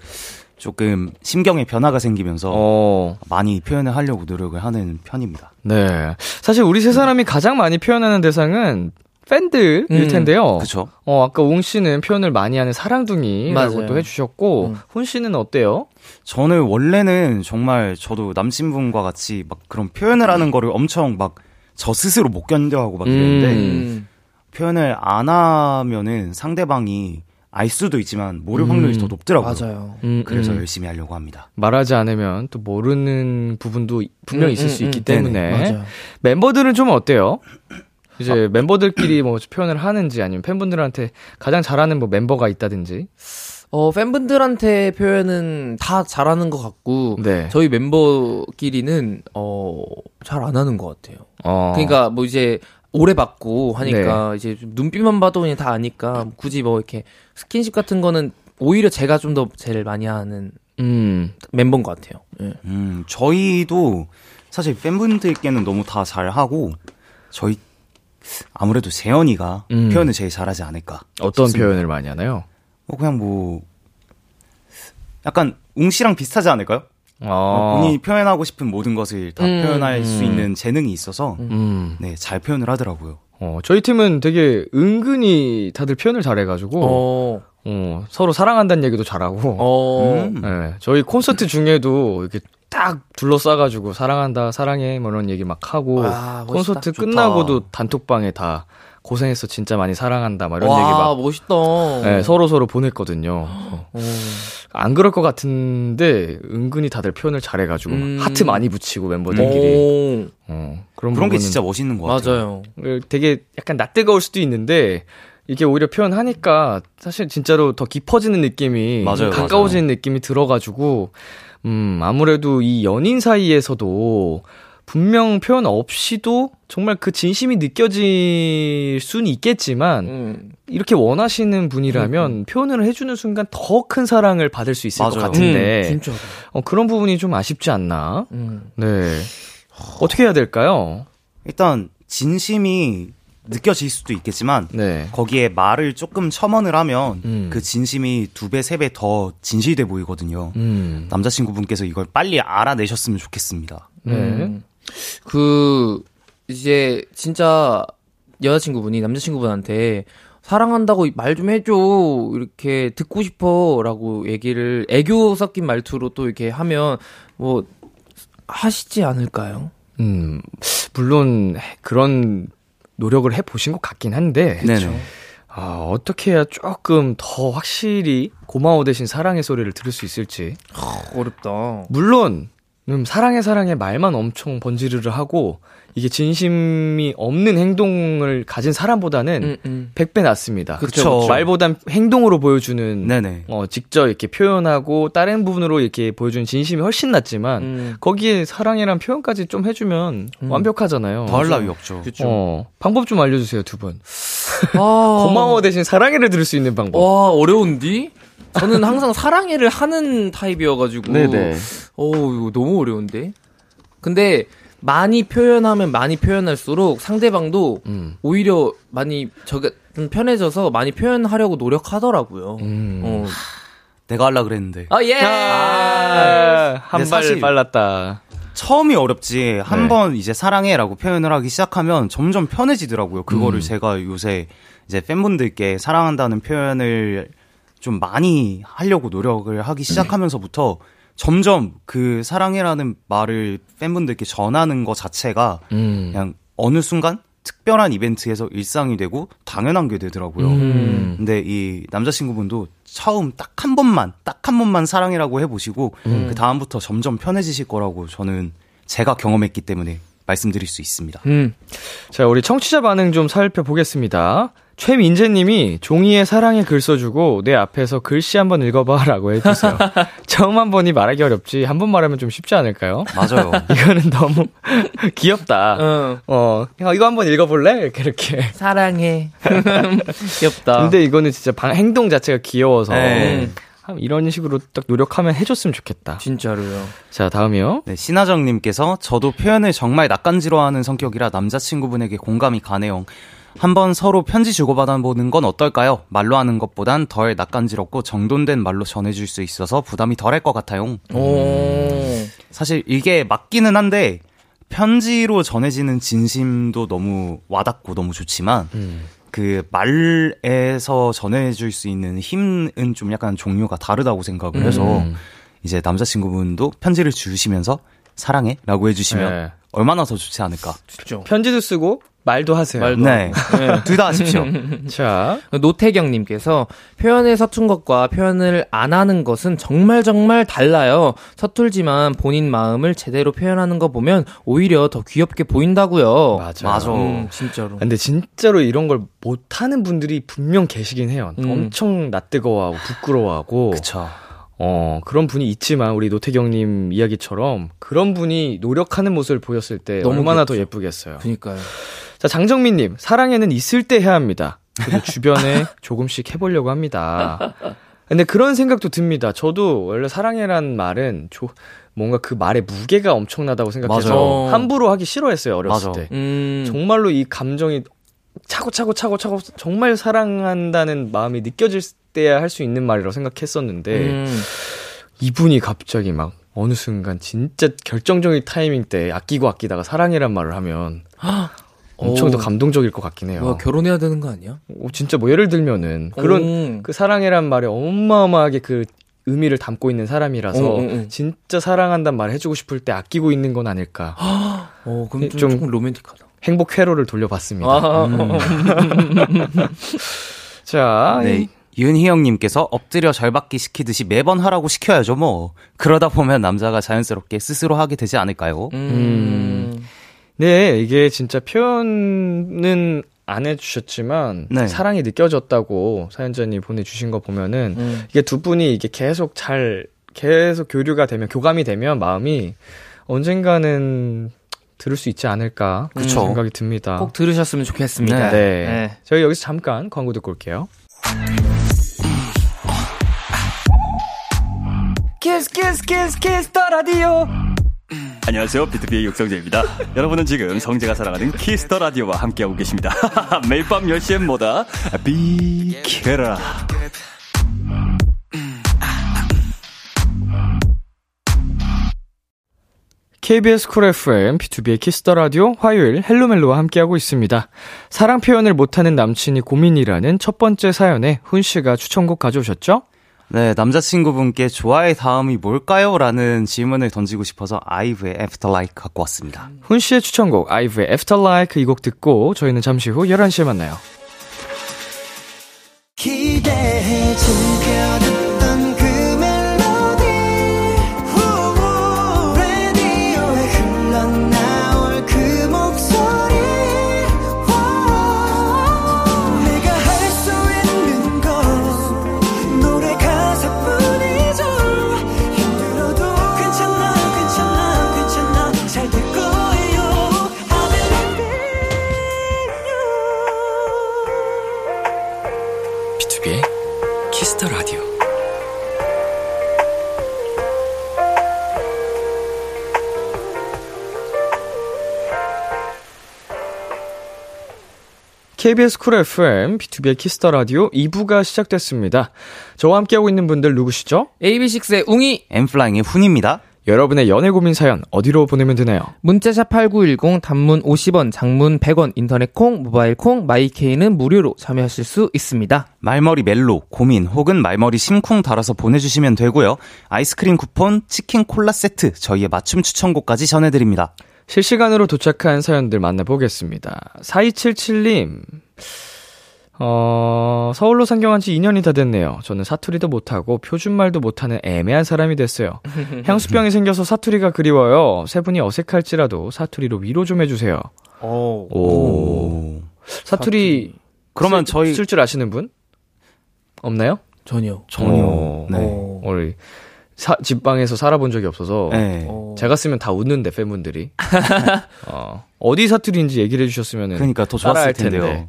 S5: 조금 심경의 변화가 생기면서
S2: 어,
S5: 많이 표현을 하려고 노력을 하는 편입니다.
S2: 네. 사실 우리 세 사람이 가장 많이 표현하는 대상은 팬들일
S4: 음,
S2: 텐데요.
S5: 그쵸?
S2: 어, 아까 웅 씨는 표현을 많이 하는 사랑둥이라고
S4: 맞아요.
S2: 또 해주셨고,
S4: 음.
S2: 훈 씨는 어때요?
S5: 저는 원래는 정말 저도 남친분과 같이 막 그런 표현을 하는 거를 엄청 막 저 스스로 못 견뎌하고 막 이랬는데
S4: 음.
S5: 표현을 안 하면은 상대방이 알 수도 있지만 모를 확률이 더 높더라고요.
S4: 맞아요.
S2: 음,
S5: 그래서
S2: 음.
S5: 열심히 하려고 합니다.
S2: 말하지 않으면 또 모르는 부분도 분명
S4: 음,
S2: 있을 수
S4: 음,
S2: 있기
S4: 음.
S2: 때문에.
S4: 맞아요.
S2: 멤버들은 좀 어때요? 이제 멤버들끼리 뭐 표현을 하는지 아니면 팬분들한테 가장 잘하는 뭐 멤버가 있다든지.
S4: 어, 팬분들한테 표현은 다 잘하는 것 같고,
S2: 네.
S4: 저희 멤버끼리는, 어, 잘 안 하는 것 같아요.
S2: 어.
S4: 그러니까 뭐 이제 오래 봤고 하니까 이제 좀 눈빛만 봐도 그냥 다 아니까 굳이 뭐 이렇게 스킨십 같은 거는 오히려 제가 좀 더 제일 많이 하는
S2: 음.
S4: 멤버인 것 같아요. 예.
S5: 음, 저희도 사실 팬분들께는 너무 다 잘하고 저희 아무래도 재현이가
S2: 음.
S5: 표현을 제일 잘하지 않을까.
S2: 어떤
S5: 싶습니다.
S2: 표현을 많이 하나요?
S5: 어, 그냥 뭐 약간 웅 씨랑 비슷하지 않을까요?
S2: 어.
S5: 본인이 표현하고 싶은 모든 것을 다
S4: 음,
S5: 표현할 수
S2: 음.
S5: 있는 재능이 있어서
S2: 음.
S5: 네, 잘 표현을 하더라고요.
S2: 어, 저희 팀은 되게 은근히 다들 표현을 잘해가지고, 어,
S4: 어,
S2: 서로 사랑한다는 얘기도 잘하고,
S4: 어,
S5: 음.
S2: 네, 저희 콘서트 중에도 이렇게 딱 둘러싸가지고 사랑한다, 사랑해, 뭐 이런 얘기 막 하고,
S4: 와, 멋있다.
S2: 콘서트. 끝나고도 단톡방에 다 고생했어, 진짜 많이 사랑한다, 막 이런
S4: 와,
S2: 얘기 막
S4: 멋있다.
S2: 네, 서로 서로 보냈거든요. 어.
S4: 어.
S2: 안 그럴 것 같은데 은근히 다들 표현을 잘해가지고 막
S4: 음.
S2: 하트 많이 붙이고 멤버들끼리
S4: 오,
S2: 어, 그런
S5: 그런 게 진짜 멋있는 것 같아요.
S4: 맞아요.
S2: 되게 약간 낯뜨거울 수도 있는데 이게 오히려 표현하니까 사실 진짜로 더 깊어지는 느낌이
S5: 맞아요,
S2: 가까워지는 느낌이 들어가지고 음 아무래도 이 연인 사이에서도 분명 표현 없이도 정말 그 진심이 느껴질 수는 있겠지만
S4: 음.
S2: 이렇게 원하시는 분이라면 표현을 해주는 순간 더 큰 사랑을 받을 수 있을 것
S5: 맞아요.
S2: 같은데
S4: 음, 진짜.
S2: 어, 그런 부분이 좀 아쉽지 않나?
S4: 음.
S2: 네 어떻게 해야 될까요?
S5: 일단 진심이 느껴질 수도 있겠지만
S2: 네.
S5: 거기에 말을 조금 첨언을 하면
S2: 음.
S5: 그 진심이 두 배, 세 배 더 진실돼 보이거든요.
S2: 음.
S5: 남자친구분께서 이걸 빨리 알아내셨으면 좋겠습니다.
S2: 네.
S4: 음. 그 이제 진짜 여자친구분이 남자친구분한테 사랑한다고 말 좀 해줘. 이렇게 듣고 싶어. 라고 얘기를 애교 섞인 말투로 또 이렇게 하면 뭐 하시지 않을까요?
S2: 음, 물론 그런 노력을 해 보신 것 같긴 한데.
S5: 네네.
S2: 아, 어떻게 해야 조금 더 확실히 고마워 대신 사랑의 소리를 들을 수 있을지.
S4: 어렵다.
S2: 물론 음, 사랑해 사랑해 말만 엄청 번지르르 하고 이게 진심이 없는 행동을 가진 사람보다는
S4: 음, 음.
S2: 100배 낫습니다.
S5: 그쵸. 그쵸.
S2: 말보단 행동으로 보여주는
S5: 네네.
S2: 어, 직접 이렇게 표현하고 다른 부분으로 이렇게 보여주는 진심이 훨씬 낫지만
S4: 음.
S2: 거기에 사랑이란 표현까지 좀 해주면
S4: 음.
S2: 완벽하잖아요.
S5: 더할 나위 없죠.
S4: 그쵸.
S2: 어, 방법 좀 알려주세요 두 분.
S4: 아.
S2: 고마워 대신 사랑해를 들을 수 있는 방법.
S4: 와, 어려운디? 저는 항상 사랑해를 하는 타입이어가지고.
S2: 네네.
S4: 오, 이거 너무 어려운데? 근데, 많이 표현하면 많이 표현할수록 상대방도
S2: 음.
S4: 오히려 많이, 좀 편해져서 많이 표현하려고 노력하더라고요.
S2: 음.
S4: 어.
S5: 내가 하려 그랬는데.
S4: 아, 예!
S2: 아, 한
S5: 근데
S2: 발
S5: 사실-
S2: 빨랐다.
S5: 처음이 어렵지 한
S2: 네.
S5: 번 이제 사랑해라고 표현을 하기 시작하면 점점 편해지더라고요. 그거를
S2: 음.
S5: 제가 요새 이제 팬분들께 사랑한다는 표현을 좀 많이 하려고 노력을 하기 시작하면서부터 점점 그 사랑해라는 말을 팬분들께 전하는 것 자체가
S2: 음.
S5: 그냥 어느 순간 특별한 이벤트에서 일상이 되고 당연한 게 되더라고요.
S2: 음.
S5: 근데 이 남자친구분도 처음 딱 한 번만, 딱 한 번만 사랑이라고 해보시고, 그 다음부터 점점 편해지실 거라고 저는 제가 경험했기 때문에 말씀드릴 수 있습니다.
S4: 음.
S2: 자, 우리 청취자 반응 좀 살펴보겠습니다. 최민재님이 종이에 사랑의 글 써주고 내 앞에서 글씨 한번 읽어봐라고 해주세요. 처음 한 번이 말하기 어렵지 한 번 말하면 좀 쉽지 않을까요?
S5: 맞아요.
S2: 이거는 너무 귀엽다.
S4: 어.
S2: 어, 야, 이거 한번 읽어볼래? 이렇게 이렇게.
S4: 사랑해. 귀엽다.
S2: 근데 이거는 진짜 방, 행동 자체가 귀여워서
S5: 네.
S2: 한 이런 식으로 딱 노력하면 해줬으면 좋겠다.
S4: 진짜로요.
S2: 자, 다음이요.
S5: 네, 신하정님께서 저도 표현을 정말 낯간지러워하는 성격이라 남자친구분에게 공감이 가네요. 한번 서로 편지 주고받아보는 건 어떨까요? 말로 하는 것보단 덜 낯간지럽고 정돈된 말로 전해줄 수 있어서 부담이 덜할 것 같아요.
S4: 오.
S5: 사실 이게 맞기는 한데 편지로 전해지는 진심도 너무 와닿고 너무 좋지만 그 말에서 전해줄 수 있는 힘은 좀 약간 종류가 다르다고 생각을 해서
S2: 음.
S5: 이제 남자친구분도 편지를 주시면서 사랑해라고 해주시면
S2: 네.
S5: 얼마나 더 좋지 않을까.
S4: 진짜.
S2: 편지도 쓰고 말도 하세요.
S4: 말도
S5: 네, 둘다 하십시오.
S2: 자,
S4: 노태경님께서 표현에 서툰 것과 표현을 안 하는 것은 정말 정말 달라요. 서툴지만 본인 마음을 제대로 표현하는 거 보면 오히려 더 귀엽게 보인다고요.
S2: 맞아.
S5: 맞아.
S4: 음, 진짜로.
S2: 근데 진짜로 이런 걸 못하는 분들이 분명 계시긴 해요.
S4: 음.
S2: 엄청 낯뜨거워하고 부끄러워하고.
S5: 그쵸.
S2: 어, 그런 분이 있지만 우리 노태경님 이야기처럼 그런 분이 노력하는 모습을 보였을 때
S4: 너무
S2: 얼마나
S4: 귀엽죠.
S2: 더 예쁘겠어요.
S4: 그니까요.
S2: 자, 장정민님, 사랑에는 있을 때 해야 합니다. 그리고 주변에 조금씩 해보려고 합니다. 근데 그런 생각도 듭니다. 저도 원래 사랑해란 말은 조, 뭔가 그 말의 무게가 엄청나다고 생각해서
S4: 맞아요.
S2: 함부로 하기 싫어했어요, 어렸을
S5: 맞아.
S2: 때.
S4: 음.
S2: 정말로 이 감정이 차고 차고 차고 차고 정말 사랑한다는 마음이 느껴질 때야 할 수 있는 말이라고 생각했었는데
S4: 음.
S2: 이분이 갑자기 막 어느 순간 진짜 결정적인 타이밍 때 아끼고 아끼다가 사랑이란 말을 하면 엄청
S4: 오.
S2: 더 감동적일 것 같긴 해요.
S4: 뭐야, 결혼해야 되는 거 아니야?
S2: 어, 진짜 뭐 예를 들면은 그런
S4: 오.
S2: 그 사랑이란 말에 어마어마하게 그 의미를 담고 있는 사람이라서
S4: 어, 어, 어.
S2: 진짜 사랑한다는 말 해주고 싶을 때 아끼고 있는 건 아닐까.
S4: 어, 그럼 좀,
S2: 좀-
S4: 조금 로맨틱하다.
S2: 행복 회로를 돌려봤습니다.
S4: 아,
S2: 자,
S5: 네. 윤희영님께서 엎드려 절받기 시키듯이 매번 하라고 시켜야죠, 뭐. 그러다 보면 남자가 자연스럽게 스스로 하게 되지 않을까요?
S4: 음.
S2: 네, 이게 진짜 표현은 안 해주셨지만
S5: 네.
S2: 사랑이 느껴졌다고 사연자님 보내주신 거 보면은
S4: 음.
S2: 이게 두 분이 이게 계속 잘 계속 교류가 되면 교감이 되면 마음이 언젠가는 들을 수 있지 않을까
S5: 그쵸.
S2: 생각이 듭니다.
S4: 꼭 들으셨으면 좋겠습니다.
S2: 네.
S4: 네.
S2: 저희 여기서 잠깐 광고 듣고 올게요.
S3: Kiss Kiss Kiss Kiss the Radio
S6: 안녕하세요. 비투비의 육성재입니다. 여러분은 지금 성재가 사랑하는 Kiss the Radio와 함께하고 계십니다. 매일 밤 10시엔 뭐다? 비케라.
S2: KBS Cool FM, 비투비의 Kiss the Radio 화요일 헬로멜로와 함께하고 있습니다. 사랑 표현을 못하는 남친이 고민이라는 첫 번째 사연에 훈 씨가 추천곡 가져오셨죠?
S5: 네, 남자친구분께 좋아의 다음이 뭘까요? 라는 질문을 던지고 싶어서 아이브의 Afterlife 갖고 왔습니다.
S2: 훈 씨의 추천곡 아이브의 Afterlife 이 곡 듣고 저희는 잠시 후 11시에 만나요.
S3: 기대해
S2: KBS Cool FM, 비투비의 Kiss the Radio 2부가 시작됐습니다. 저와 함께하고 있는 분들 누구시죠?
S4: AB6IX의 웅이
S5: N.Flying의 훈입니다.
S2: 여러분의 연애 고민 사연 어디로 보내면 되나요?
S4: 문자샵 8910 단문 50원, 장문 100원, 인터넷 콩, 모바일 콩, my K는 무료로 참여하실 수 있습니다.
S5: 말머리 멜로, 고민 혹은 말머리 심쿵 달아서 보내주시면 되고요. 아이스크림 쿠폰, 치킨 콜라 세트, 저희의 맞춤 추천곡까지 전해드립니다.
S2: 실시간으로 도착한 사연들 만나보겠습니다. 4277님, 어, 서울로 상경한 지 2년이 다 됐네요. 저는 사투리도 못하고 표준말도 못하는 애매한 사람이 됐어요. 향수병이 생겨서 사투리가 그리워요. 세 분이 어색할지라도 사투리로 위로 좀 해주세요.
S4: 오.
S2: 오. 사투리,
S5: 그러면
S2: 쓸-
S5: 저희
S2: 쓸 줄 아시는 분? 없나요?
S4: 전혀.
S5: 전혀.
S2: 오.
S5: 네.
S4: 오.
S2: 우리 사, 집방에서 살아본 적이 없어서
S5: 네.
S4: 오.
S2: 제가 쓰면 다 웃는데 팬분들이 어, 어디 사투리인지 얘기를 해주셨으면
S5: 그러니까 더 좋았을 텐데요.
S2: 텐데.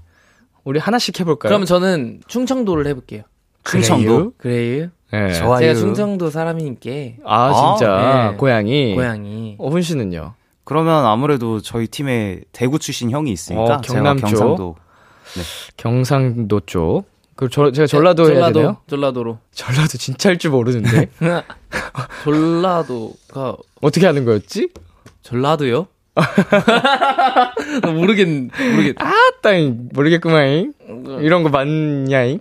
S2: 우리 하나씩 해볼까요?
S4: 그러면 저는 충청도를 해볼게요.
S5: 충청도?
S4: 그래요?
S2: 네.
S5: 좋아요.
S4: 제가 충청도 사람이니까
S2: 아 진짜
S4: 아, 네.
S2: 고양이
S4: 고향이
S2: 어훈 씨는요?
S5: 그러면 아무래도 저희 팀에 대구 출신 형이 있으니까
S2: 어,
S5: 제가
S2: 경남 쪽.
S5: 경상도
S2: 경상도 쪽. 그 저, 제가 전라도 해야
S4: 전라도,
S2: 되나요?
S4: 전라도로.
S2: 전라도 진짜 할 줄 모르는데
S4: 전라도가
S2: 어떻게 하는 거였지?
S4: 전라도요? 모르겠 모르겠.
S2: 아 따잉 모르겠구만. 이런 거 맞냐잉?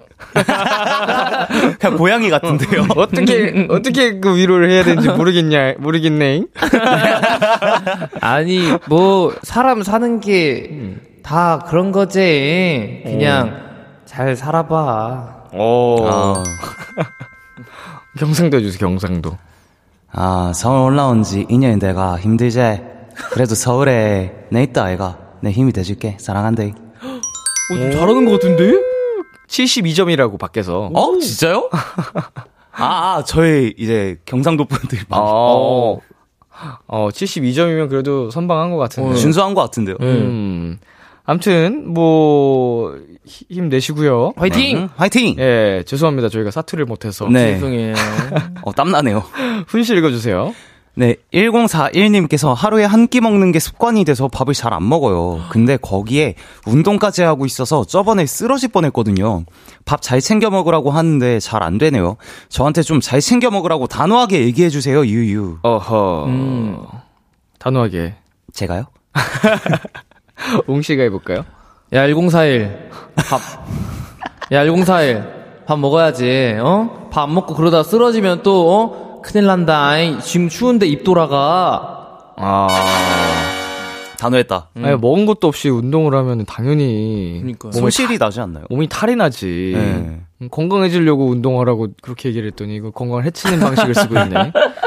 S5: 그냥 고양이 같은데요.
S2: 어떻게 어떻게 그 위로를 해야 되는지 모르겠냐 모르겠네잉.
S4: 아니 뭐 사람 사는 게 다 그런 거지. 그냥 잘 살아봐.
S2: 오.
S5: 아,
S2: 경상도 해주세요 경상도.
S5: 아, 서울 올라온 지 2년이 돼가 힘들제. 그래도 서울에 내 있다 아이가. 내 힘이 돼줄게. 사랑한대.
S4: 어, 좀 잘하는 것 같은데?
S2: 72점이라고 밖에서.
S5: 어? 진짜요? 아, 아, 저희 이제 경상도 분들이 많이
S2: 어. 어, 72점이면 그래도 선방한 것 같은데.
S5: 준수한 것 같은데요.
S2: 음. 암튼, 뭐, 히- 힘내시고요.
S4: 화이팅!
S5: 음, 화이팅!
S2: 예, 죄송합니다. 저희가 사투를 못해서.
S5: 네.
S4: 죄송해요.
S5: 어, 땀나네요.
S2: 훈씨 읽어주세요.
S5: 네, 1041님께서 하루에 한 끼 먹는 게 습관이 돼서 밥을 잘 안 먹어요. 근데 거기에 운동까지 하고 있어서 저번에 쓰러질 뻔했거든요. 밥 잘 챙겨 먹으라고 하는데 잘 안 되네요. 저한테 좀 잘 챙겨 먹으라고 단호하게 얘기해 주세요, 유유.
S2: 어허.
S4: 음.
S2: 단호하게.
S5: 제가요?
S2: 웅씨가 해볼까요?
S4: 야, 1041. 밥. 야, 1041. 밥 먹어야지, 어? 밥 안 먹고 그러다 쓰러지면 또, 어? 큰일 난다. 지금 추운데 입 돌아가.
S2: 아.
S5: 단호했다.
S2: 아니, 먹은 것도 없이 운동을 하면 당연히.
S4: 그러니까요.
S2: 몸에
S5: 손실이 나지 않나요?
S2: 몸이 탈이 나지.
S5: 네.
S2: 음, 건강해지려고 운동하라고 그렇게 얘기를 했더니 이거 건강을 해치는 방식을 쓰고 있네.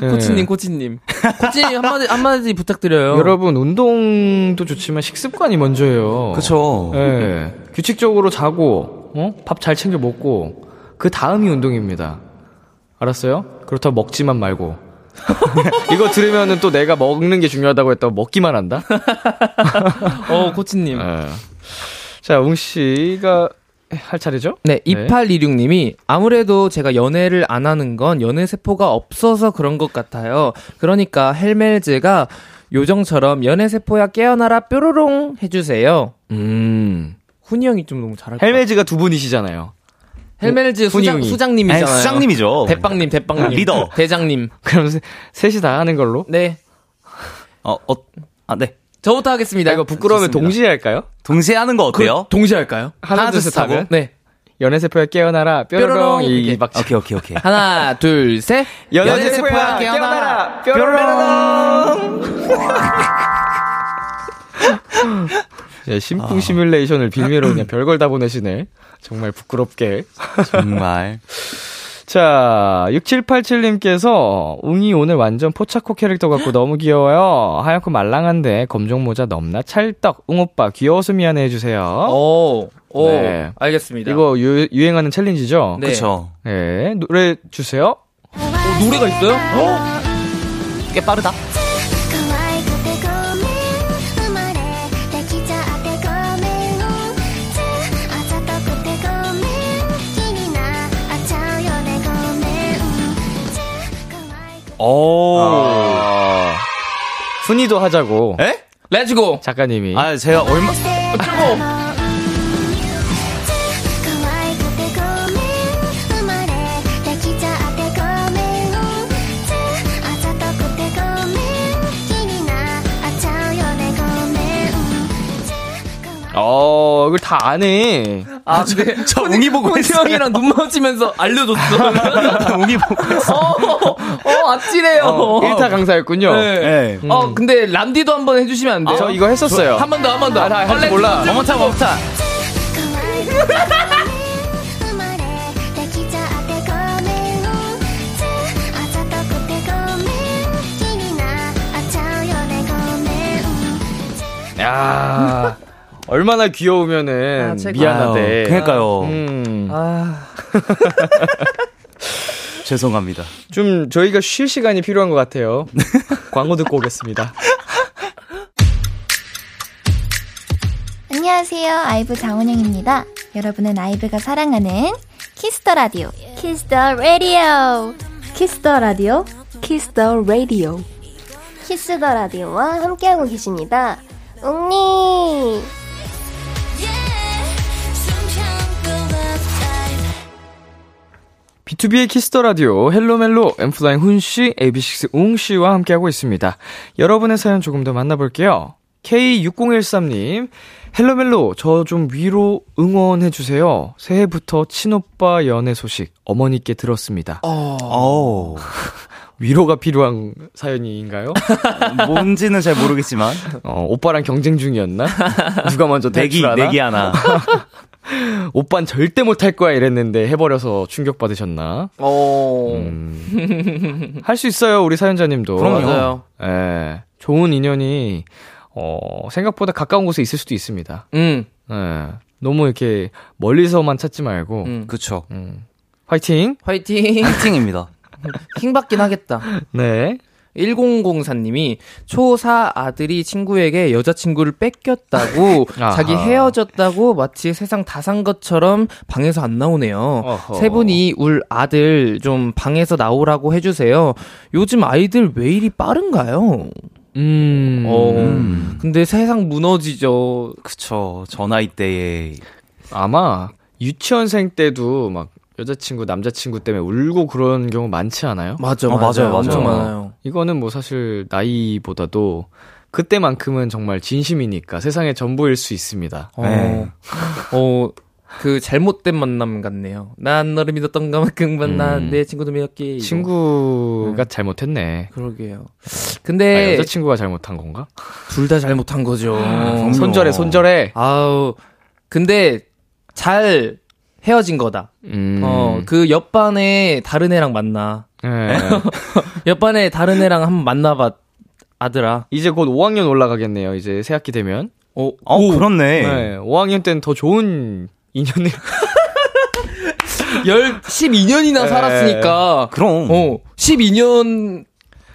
S2: 네.
S4: 코치님, 코치님. 코치님, 한마디, 한마디 부탁드려요.
S2: 여러분 운동도 좋지만 식습관이 먼저예요.
S5: 그쵸.
S2: 예. 규칙적으로 자고 어? 밥 잘 챙겨 먹고 그 다음이 운동입니다. 알았어요? 그렇다고 먹지만 말고. 이거 들으면은 또 내가 먹는 게 중요하다고 했다고 먹기만 한다?
S4: 어, 코치님.
S2: 예. 자, 웅 씨가 할 차례죠?
S4: 네, 2826님이 아무래도 제가 연애를 안 하는 건 연애 세포가 없어서 그런 것 같아요. 그러니까 헬멜즈가 요정처럼 연애 세포야 깨어나라 뾰로롱 해주세요.
S2: 음.
S4: 훈이 형이 좀 너무 잘할 것
S2: 헬멜즈가 두 분이시잖아요.
S4: 헬멜즈 수장. 수장님이잖아요.
S5: 아니, 수장님이죠.
S4: 대빵님, 대빵님.
S5: 리더.
S4: 대장님.
S2: 그럼 세- 셋이 다 하는 걸로?
S4: 네.
S5: 어, 어, 아, 네.
S4: 저부터 하겠습니다.
S2: 이거 부끄러우면. 동시에 할까요?
S5: 동시에 하는 거 어때요?
S4: 그, 동시에 할까요?
S2: 하나, 둘, 셋 하고.
S4: 네.
S2: 연애세포야 깨어나라. 뾰로롱. 이, 박자.
S5: 오케이, 오케이, 오케이.
S4: 하나, 둘, 셋.
S2: 연애세포야 깨어나라. 뾰로롱. 예, 심쿵 시뮬레이션을 빌미로 그냥 별걸 다 보내시네. 정말 부끄럽게.
S5: 정말.
S2: 자, 6787님께서, 웅이 오늘 완전 포차코 캐릭터 같고 너무 귀여워요. 하얗고 말랑한데, 검정 모자 넘나 찰떡. 웅 오빠, 귀여워서 미안해 해주세요.
S4: 오, 오.
S2: 네.
S4: 알겠습니다.
S2: 이거 유, 유행하는 챌린지죠?
S4: 네.
S5: 그쵸.
S2: 네, 노래 주세요.
S4: 어, 노래가 있어요?
S5: 꽤 빠르다. 오.
S2: 아. 순위도 하자고.
S5: 에?
S4: 렛츠고!
S2: 작가님이.
S5: 아, 제가 얼마.
S3: 뜨거
S2: 어, 이걸 다 아네.
S4: 아, 저, 네.
S5: 저 웅이 보고 있어요.
S4: 형이랑 눈 마주치면서 알려줬어.
S5: 웅이 보고 있어.
S4: 어, 어, 어, 아찔해요.
S2: 어, 1타 어. 강사였군요.
S4: 네.
S5: 네.
S4: 어, 음. 근데 람디도 한번 해주시면 안 돼요?
S2: 아, 저 이거 했었어요.
S4: 한 번 더, 한 번 더.
S2: 아, 나할 몰라.
S5: 어머차,
S3: 어머차.
S2: 야. 얼마나 귀여우면은
S4: 아,
S2: 미안하대.
S5: 아유, 그러니까요.
S2: 음,
S4: 아,
S5: 죄송합니다.
S2: 좀 저희가 쉴 시간이 필요한 것 같아요. 광고 듣고 오겠습니다.
S7: 안녕하세요. IVE 장원영입니다. 여러분은 IVE가 사랑하는 Kiss the Radio. Kiss the Radio. Kiss the Radio. Kiss the Radio. Kiss the Radio와 함께하고 계십니다. 웅니.
S2: 비투비의 Kiss the Radio 헬로멜로 N.Flying 훈 씨, AB6 웅 씨와 함께하고 있습니다. 여러분의 사연 조금 더 만나볼게요. K6013님, 헬로멜로 저 좀 위로 응원해주세요. 새해부터 친오빠 연애 소식 어머니께 들었습니다.
S5: 오.
S2: 위로가 필요한 사연인가요?
S5: 뭔지는 잘 모르겠지만.
S2: 어, 오빠랑 경쟁 중이었나? 누가 먼저
S5: 내기? 내기 하나.
S2: 오빤 절대 못할 거야 이랬는데 해버려서 충격받으셨나?
S4: 어.
S2: 음. 할수 있어요, 우리 사연자님도.
S5: 그럼요.
S2: 예. 좋은 인연이, 어, 생각보다 가까운 곳에 있을 수도 있습니다.
S4: 음,
S2: 예. 너무 이렇게 멀리서만 찾지 말고,
S4: 음.
S5: 그쵸.
S2: 음. 화이팅!
S4: 화이팅.
S5: 파이팅입니다.
S4: 킹 받긴 하겠다.
S2: 네.
S4: 1004님이 초4 아들이 친구에게 여자친구를 뺏겼다고. 자기 헤어졌다고 마치 세상 다 산 것처럼 방에서 안 나오네요.
S2: 어허.
S4: 세 분이 울 아들 좀 방에서 나오라고 해주세요. 요즘 아이들 왜 이리 빠른가요?
S2: 음.
S4: 어,
S5: 음.
S4: 근데 세상 무너지죠.
S5: 그쵸. 저 나이 때에.
S2: 아마, 유치원생 때도 막, 여자친구, 남자친구 때문에 울고 그런 경우 많지 않아요?
S4: 맞아,
S5: 어, 맞아요, 맞아요.
S4: 엄청 많아요.
S2: 이거는 뭐 사실 나이보다도 그때만큼은 정말 진심이니까 세상의 전부일 수 있습니다.
S4: 어,
S5: 네.
S4: 어, 그 잘못된 만남 같네요. 난 너를 믿었던 것만큼만
S2: 음.
S4: 난내 친구도 믿었기.
S2: 친구가 잘못했네.
S4: 그러게요.
S2: 아,
S4: 근데
S2: 여자친구가 잘못한 건가?
S4: 둘 다 잘못한 거죠.
S5: 그럼요.
S2: 손절해, 손절해.
S4: 아우, 근데 잘 헤어진 거다.
S2: 음.
S4: 어, 그 옆반에 다른 애랑 만나.
S2: 예.
S4: 옆반에 다른 애랑 한번 만나봐, 아들아.
S2: 이제 곧 5학년 올라가겠네요. 이제 새 학기 되면.
S4: 어,
S5: 어, 그렇네.
S2: 네. 5학년 때는 더 좋은 인연을.
S4: 열, 12년이나
S2: 네.
S4: 살았으니까.
S5: 그럼.
S4: 어, 12년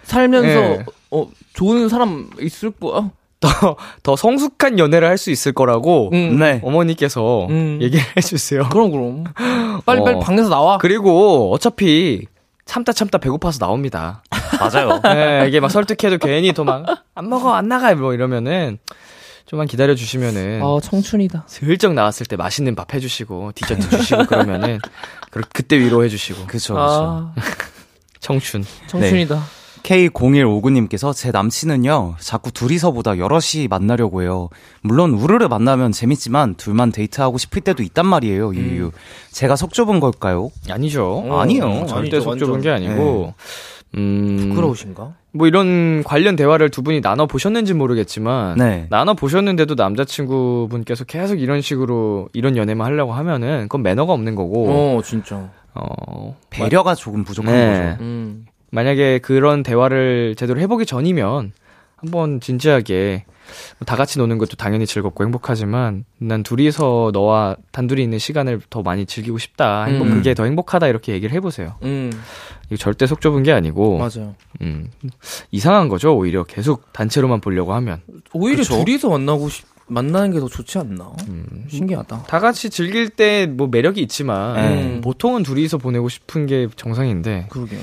S4: 살면서,
S2: 네.
S4: 어, 좋은 사람 있을 거야?
S2: 더, 더 성숙한 연애를 할 수 있을 거라고.
S4: 응.
S5: 네.
S2: 어머니께서
S4: 음.
S2: 얘기를 해주세요.
S4: 그럼, 그럼. 빨리,
S2: 어.
S4: 빨리 방에서 나와.
S2: 그리고 어차피 참다 참다 배고파서 나옵니다.
S5: 맞아요.
S2: 네, 이게 막 설득해도 괜히 또막안 먹어 안 나가 뭐 이러면은 좀만 기다려 주시면은
S4: 아, 청춘이다.
S2: 슬쩍 나왔을 때 맛있는 밥 해주시고 디저트 주시고 그러면은 그, 그때 위로해 주시고
S5: 그쵸, 그쵸.
S4: 아,
S2: 청춘
S4: 청춘이다.
S5: K0159님께서 제 남친은요, 자꾸 둘이서보다 여럿이 만나려고 해요. 물론 우르르 만나면 재밌지만 둘만 데이트하고 싶을 때도 있단 말이에요, 유유. 제가 속 좁은 걸까요?
S2: 아니죠.
S4: 어,
S2: 아니요. 절대
S4: 아니죠,
S2: 속 좁은
S4: 완전.
S2: 게 아니고. 음.
S4: 부끄러우신가?
S2: 뭐 이런 관련 대화를 두 분이 나눠 보셨는지 모르겠지만
S5: 네.
S2: 나눠 보셨는데도 남자친구분께서 계속 이런 식으로 이런 연애만 하려고 하면은 그건 매너가 없는 거고
S4: 어, 진짜.
S2: 어,
S5: 배려가 조금 부족한
S2: 네.
S5: 거죠.
S4: 음.
S2: 만약에 그런 대화를 제대로 해보기 전이면 한번 진지하게 뭐다 같이 노는 것도 당연히 즐겁고 행복하지만 난 둘이서 너와 단둘이 있는 시간을 더 많이 즐기고 싶다. 행복
S4: 음.
S2: 그게 더 행복하다 이렇게 얘기를 해보세요.
S4: 음,
S2: 이거 절대 속 좁은 게 아니고
S4: 맞아요.
S2: 음, 이상한 거죠. 오히려 계속 단체로만 보려고 하면
S4: 오히려
S5: 그쵸?
S4: 둘이서 만나고 싶, 만나는 게 더 좋지 않나? 신기하다.
S2: 다 같이 즐길 때 뭐 매력이 있지만
S4: 음.
S2: 보통은 둘이서 보내고 싶은 게 정상인데
S4: 그러게요.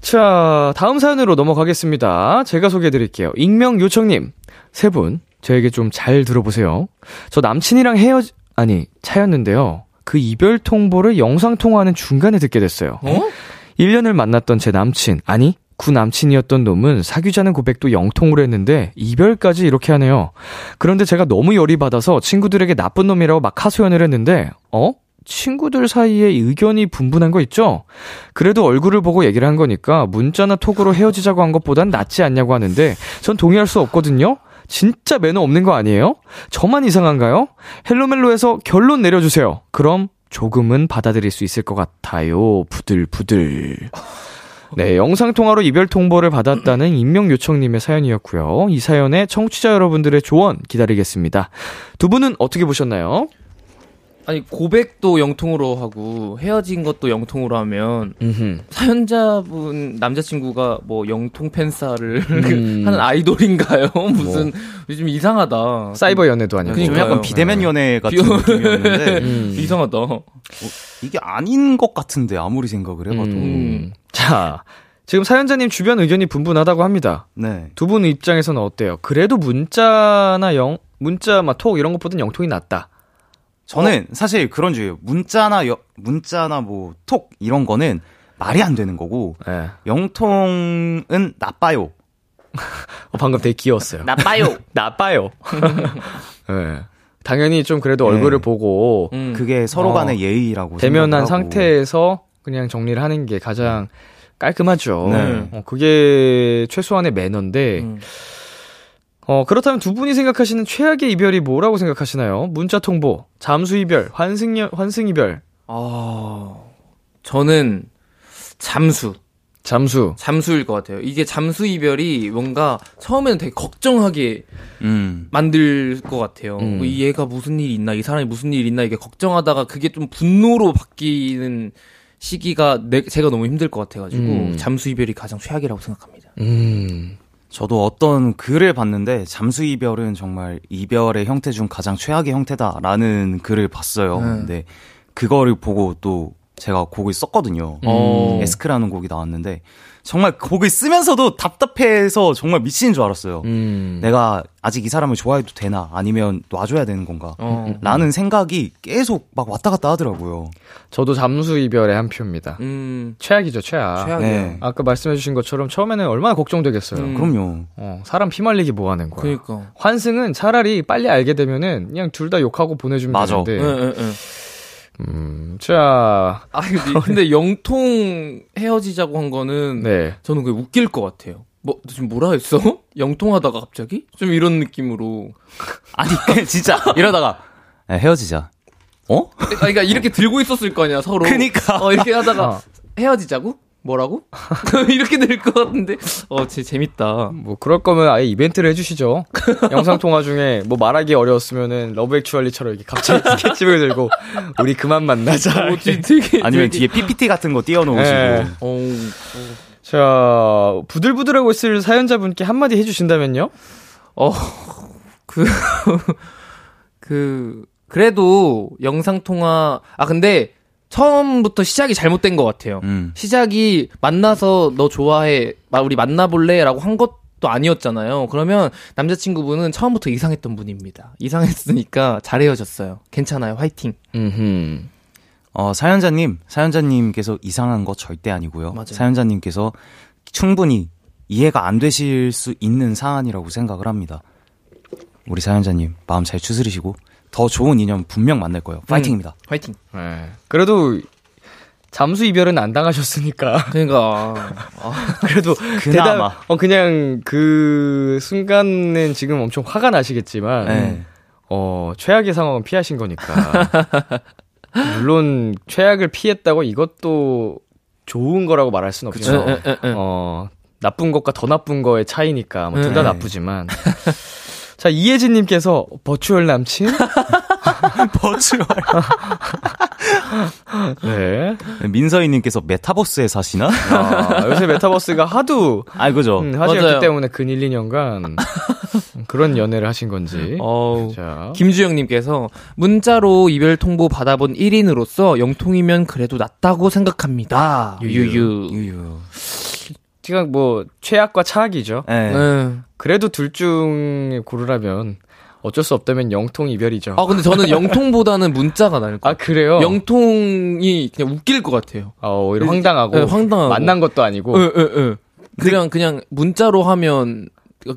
S2: 자, 다음 사연으로 넘어가겠습니다. 제가 소개해 드릴게요. 익명 요청님. 세 분, 저에게 좀 잘 들어보세요. 저 남친이랑 헤어, 아니, 차였는데요. 그 이별 통보를 영상통화하는 중간에 듣게 됐어요.
S4: 어?
S2: 1년을 만났던 제 남친, 아니, 구 남친이었던 놈은 사귀자는 고백도 영통으로 했는데 이별까지 이렇게 하네요. 그런데 제가 너무 열이 받아서 친구들에게 나쁜 놈이라고 막 하소연을 했는데, 어? 친구들 사이에 의견이 분분한 거 있죠? 그래도 얼굴을 보고 얘기를 한 거니까 문자나 톡으로 헤어지자고 한 것보단 낫지 않냐고 하는데 전 동의할 수 없거든요? 진짜 매너 없는 거 아니에요? 저만 이상한가요? 헬로멜로에서 결론 내려주세요. 그럼 조금은 받아들일 수 있을 것 같아요. 부들부들. 네, 영상통화로 이별 통보를 받았다는 익명 요청님의 사연이었고요. 이 사연에 청취자 여러분들의 조언 기다리겠습니다. 두 분은 어떻게 보셨나요?
S4: 아니, 고백도 영통으로 하고 헤어진 것도 영통으로 하면
S2: 음흠.
S4: 사연자분 남자친구가 뭐 영통 팬싸를
S2: 음.
S4: 하는 아이돌인가요? 무슨 요즘 이상하다.
S2: 사이버 연애도 아니고.
S5: 좀
S4: 그러니까요.
S5: 약간 비대면 연애 같은
S4: 비-
S5: 느낌이었는데
S2: 음.
S4: 이상하다.
S5: 이게 아닌 것 같은데 아무리 생각을 해봐도
S2: 음. 자, 지금 사연자님 주변 의견이 분분하다고 합니다.
S5: 네
S2: 두 분 입장에서는 어때요? 그래도 문자나 영, 문자, 막 톡 이런 것보다는 영통이 낫다.
S5: 저는 사실 그런 주예요 문자나 여, 문자나 뭐 톡 이런 거는 말이 안 되는 거고
S2: 예.
S5: 영통은 나빠요
S2: 어, 방금 되게 귀여웠어요.
S4: 나빠요.
S2: 나빠요. 예. 당연히 좀 그래도
S5: 네.
S2: 얼굴을 보고
S4: 음.
S5: 그게 서로
S2: 어.
S5: 간의 예의라고
S2: 대면한. 상태에서 그냥 정리를 하는 게 가장 깔끔하죠.
S5: 네.
S2: 어, 그게 최소한의 매너인데,
S4: 음.
S2: 어, 그렇다면 두 분이 생각하시는 최악의 이별이 뭐라고 생각하시나요? 문자 통보, 잠수 이별, 환승, 환승 이별,
S4: 아, 저는 잠수.
S2: 잠수.
S4: 잠수일 것 같아요. 이게 잠수 이별이 뭔가 처음에는 되게 걱정하게
S5: 음.
S4: 만들 것 같아요.
S2: 음.
S4: 뭐이 얘가 무슨 일이 있나, 이 사람이 무슨 일이 있나, 이게 걱정하다가 그게 좀 분노로 바뀌는 시기가 내, 제가 너무 힘들 것 같아가지고
S2: 음.
S4: 잠수 이별이 가장 최악이라고 생각합니다.
S2: 음.
S5: 저도 어떤 글을 봤는데 잠수 이별은 정말 이별의 형태 중 가장 최악의 형태다라는 글을 봤어요.
S4: 네.
S5: 근데 그거를 보고 또 제가 곡을 썼거든요.
S4: 어.
S5: 에스크라는 곡이 나왔는데 정말 곡을 쓰면서도 답답해서 정말 미치는 줄 알았어요.
S2: 음.
S5: 내가 아직 이 사람을 좋아해도 되나 아니면 놔줘야 되는 건가
S4: 어.
S5: 라는 생각이 계속 막 왔다 갔다 하더라고요.
S2: 저도 잠수 이별의 한 표입니다.
S4: 음,
S2: 최악이죠, 최악.
S4: 최악이에요.
S5: 네.
S2: 아까 말씀해주신 것처럼 처음에는 얼마나 걱정되겠어요.
S4: 음.
S5: 그럼요.
S2: 어, 사람 피 말리기 뭐 하는 거야.
S4: 그니까.
S2: 환승은 차라리 빨리 알게 되면은 그냥 둘 다 욕하고 보내주면
S5: 맞아.
S2: 되는데.
S4: 예, 예, 예.
S2: 음, 자,
S4: 아, 근데, 근데 영통 헤어지자고 한 거는
S2: 네.
S4: 저는 그게 웃길 것 같아요. 뭐, 너 지금 뭐라 했어? 영통하다가 갑자기? 좀 이런 느낌으로.
S5: 아니 진짜 이러다가 야, 헤어지자. 어?
S4: 아, 그러니까 이렇게 들고 있었을 거 아니야, 서로.
S5: 그니까.
S4: 어, 이렇게 하다가
S2: 어.
S4: 헤어지자고? 뭐라고? 이렇게 될 것 같은데. 어, 제 재밌다.
S2: 뭐 그럴 거면 아예 이벤트를 해주시죠. 영상 통화 중에 뭐 말하기 어려웠으면은 Love Actually처럼 이렇게 갑자기 스케치북을 들고 우리 그만 만나자.
S4: 어, 되게, 되게
S5: 아니면
S4: 되게-
S5: 뒤에 PPT 같은 거 띄워놓으시고
S2: 네.
S4: 어,
S2: 자, 부들부들하고 있을 사연자분께 한마디 해주신다면요?
S4: 어, 그, 그, 그래도 영상통화, 아, 근데 처음부터 시작이 잘못된 것 같아요.
S5: 음.
S4: 시작이 만나서 너 좋아해, 마- 우리 만나볼래? 라고 한 것도 아니었잖아요. 그러면 남자친구분은 처음부터 이상했던 분입니다. 이상했으니까 잘 헤어졌어요. 괜찮아요. 화이팅.
S2: 음,
S5: 어, 사연자님, 사연자님께서 이상한 거 절대 아니고요.
S4: 맞아요.
S5: 사연자님께서 충분히 이해가 안 되실 수 있는 사안이라고 생각을 합니다. 우리 사연자님 마음 잘 추스리시고 더 좋은 인연 분명 만날 거예요. 파이팅입니다.
S4: 화이팅.
S2: 네. 그래도 잠수 이별은 안 당하셨으니까
S4: 그러니까
S2: 그래도
S5: 그나마.
S2: 대답, 어 그냥 그 순간은 지금 엄청 화가 나시겠지만
S5: 네.
S2: 어 최악의 상황은 피하신 거니까 물론 최악을 피했다고 이것도 좋은 거라고 말할 수는 없죠.
S4: 에, 에, 에, 에.
S2: 어 나쁜 것과 더 나쁜 거의 차이니까 뭐 둘다
S5: 네.
S2: 나쁘지만 자 이혜진님께서 버추얼 남친
S5: 버추얼.
S2: 네
S5: 민서희님께서 메타버스에 사시나?
S2: 아, 요새 메타버스가 하도
S5: 아, 그죠.
S2: 음, 하셨기
S4: 맞아요.
S2: 때문에 근 1, 2년간 그런 연애를 하신 건지.
S4: 어우.
S2: 자,
S4: 김주영님께서 문자로 이별 통보 받아본 1인으로서 영통이면 그래도 낫다고 생각합니다. 유유.
S5: 유유.
S2: 지금 뭐 최악과 차악이죠.
S5: 네.
S4: 네.
S2: 그래도 둘 중에 고르라면 어쩔 수 없다면 영통 이별이죠.
S4: 아 근데 저는 영통보다는 문자가 나을 것
S2: 아,
S4: 같아요.
S2: 그래요?
S4: 영통이 그냥 웃길 것 같아요.
S2: 아, 오히려 황당하고,
S4: 네, 황당하고.
S2: 만난 것도 아니고
S4: 예, 예, 예. 그냥 그냥 문자로 하면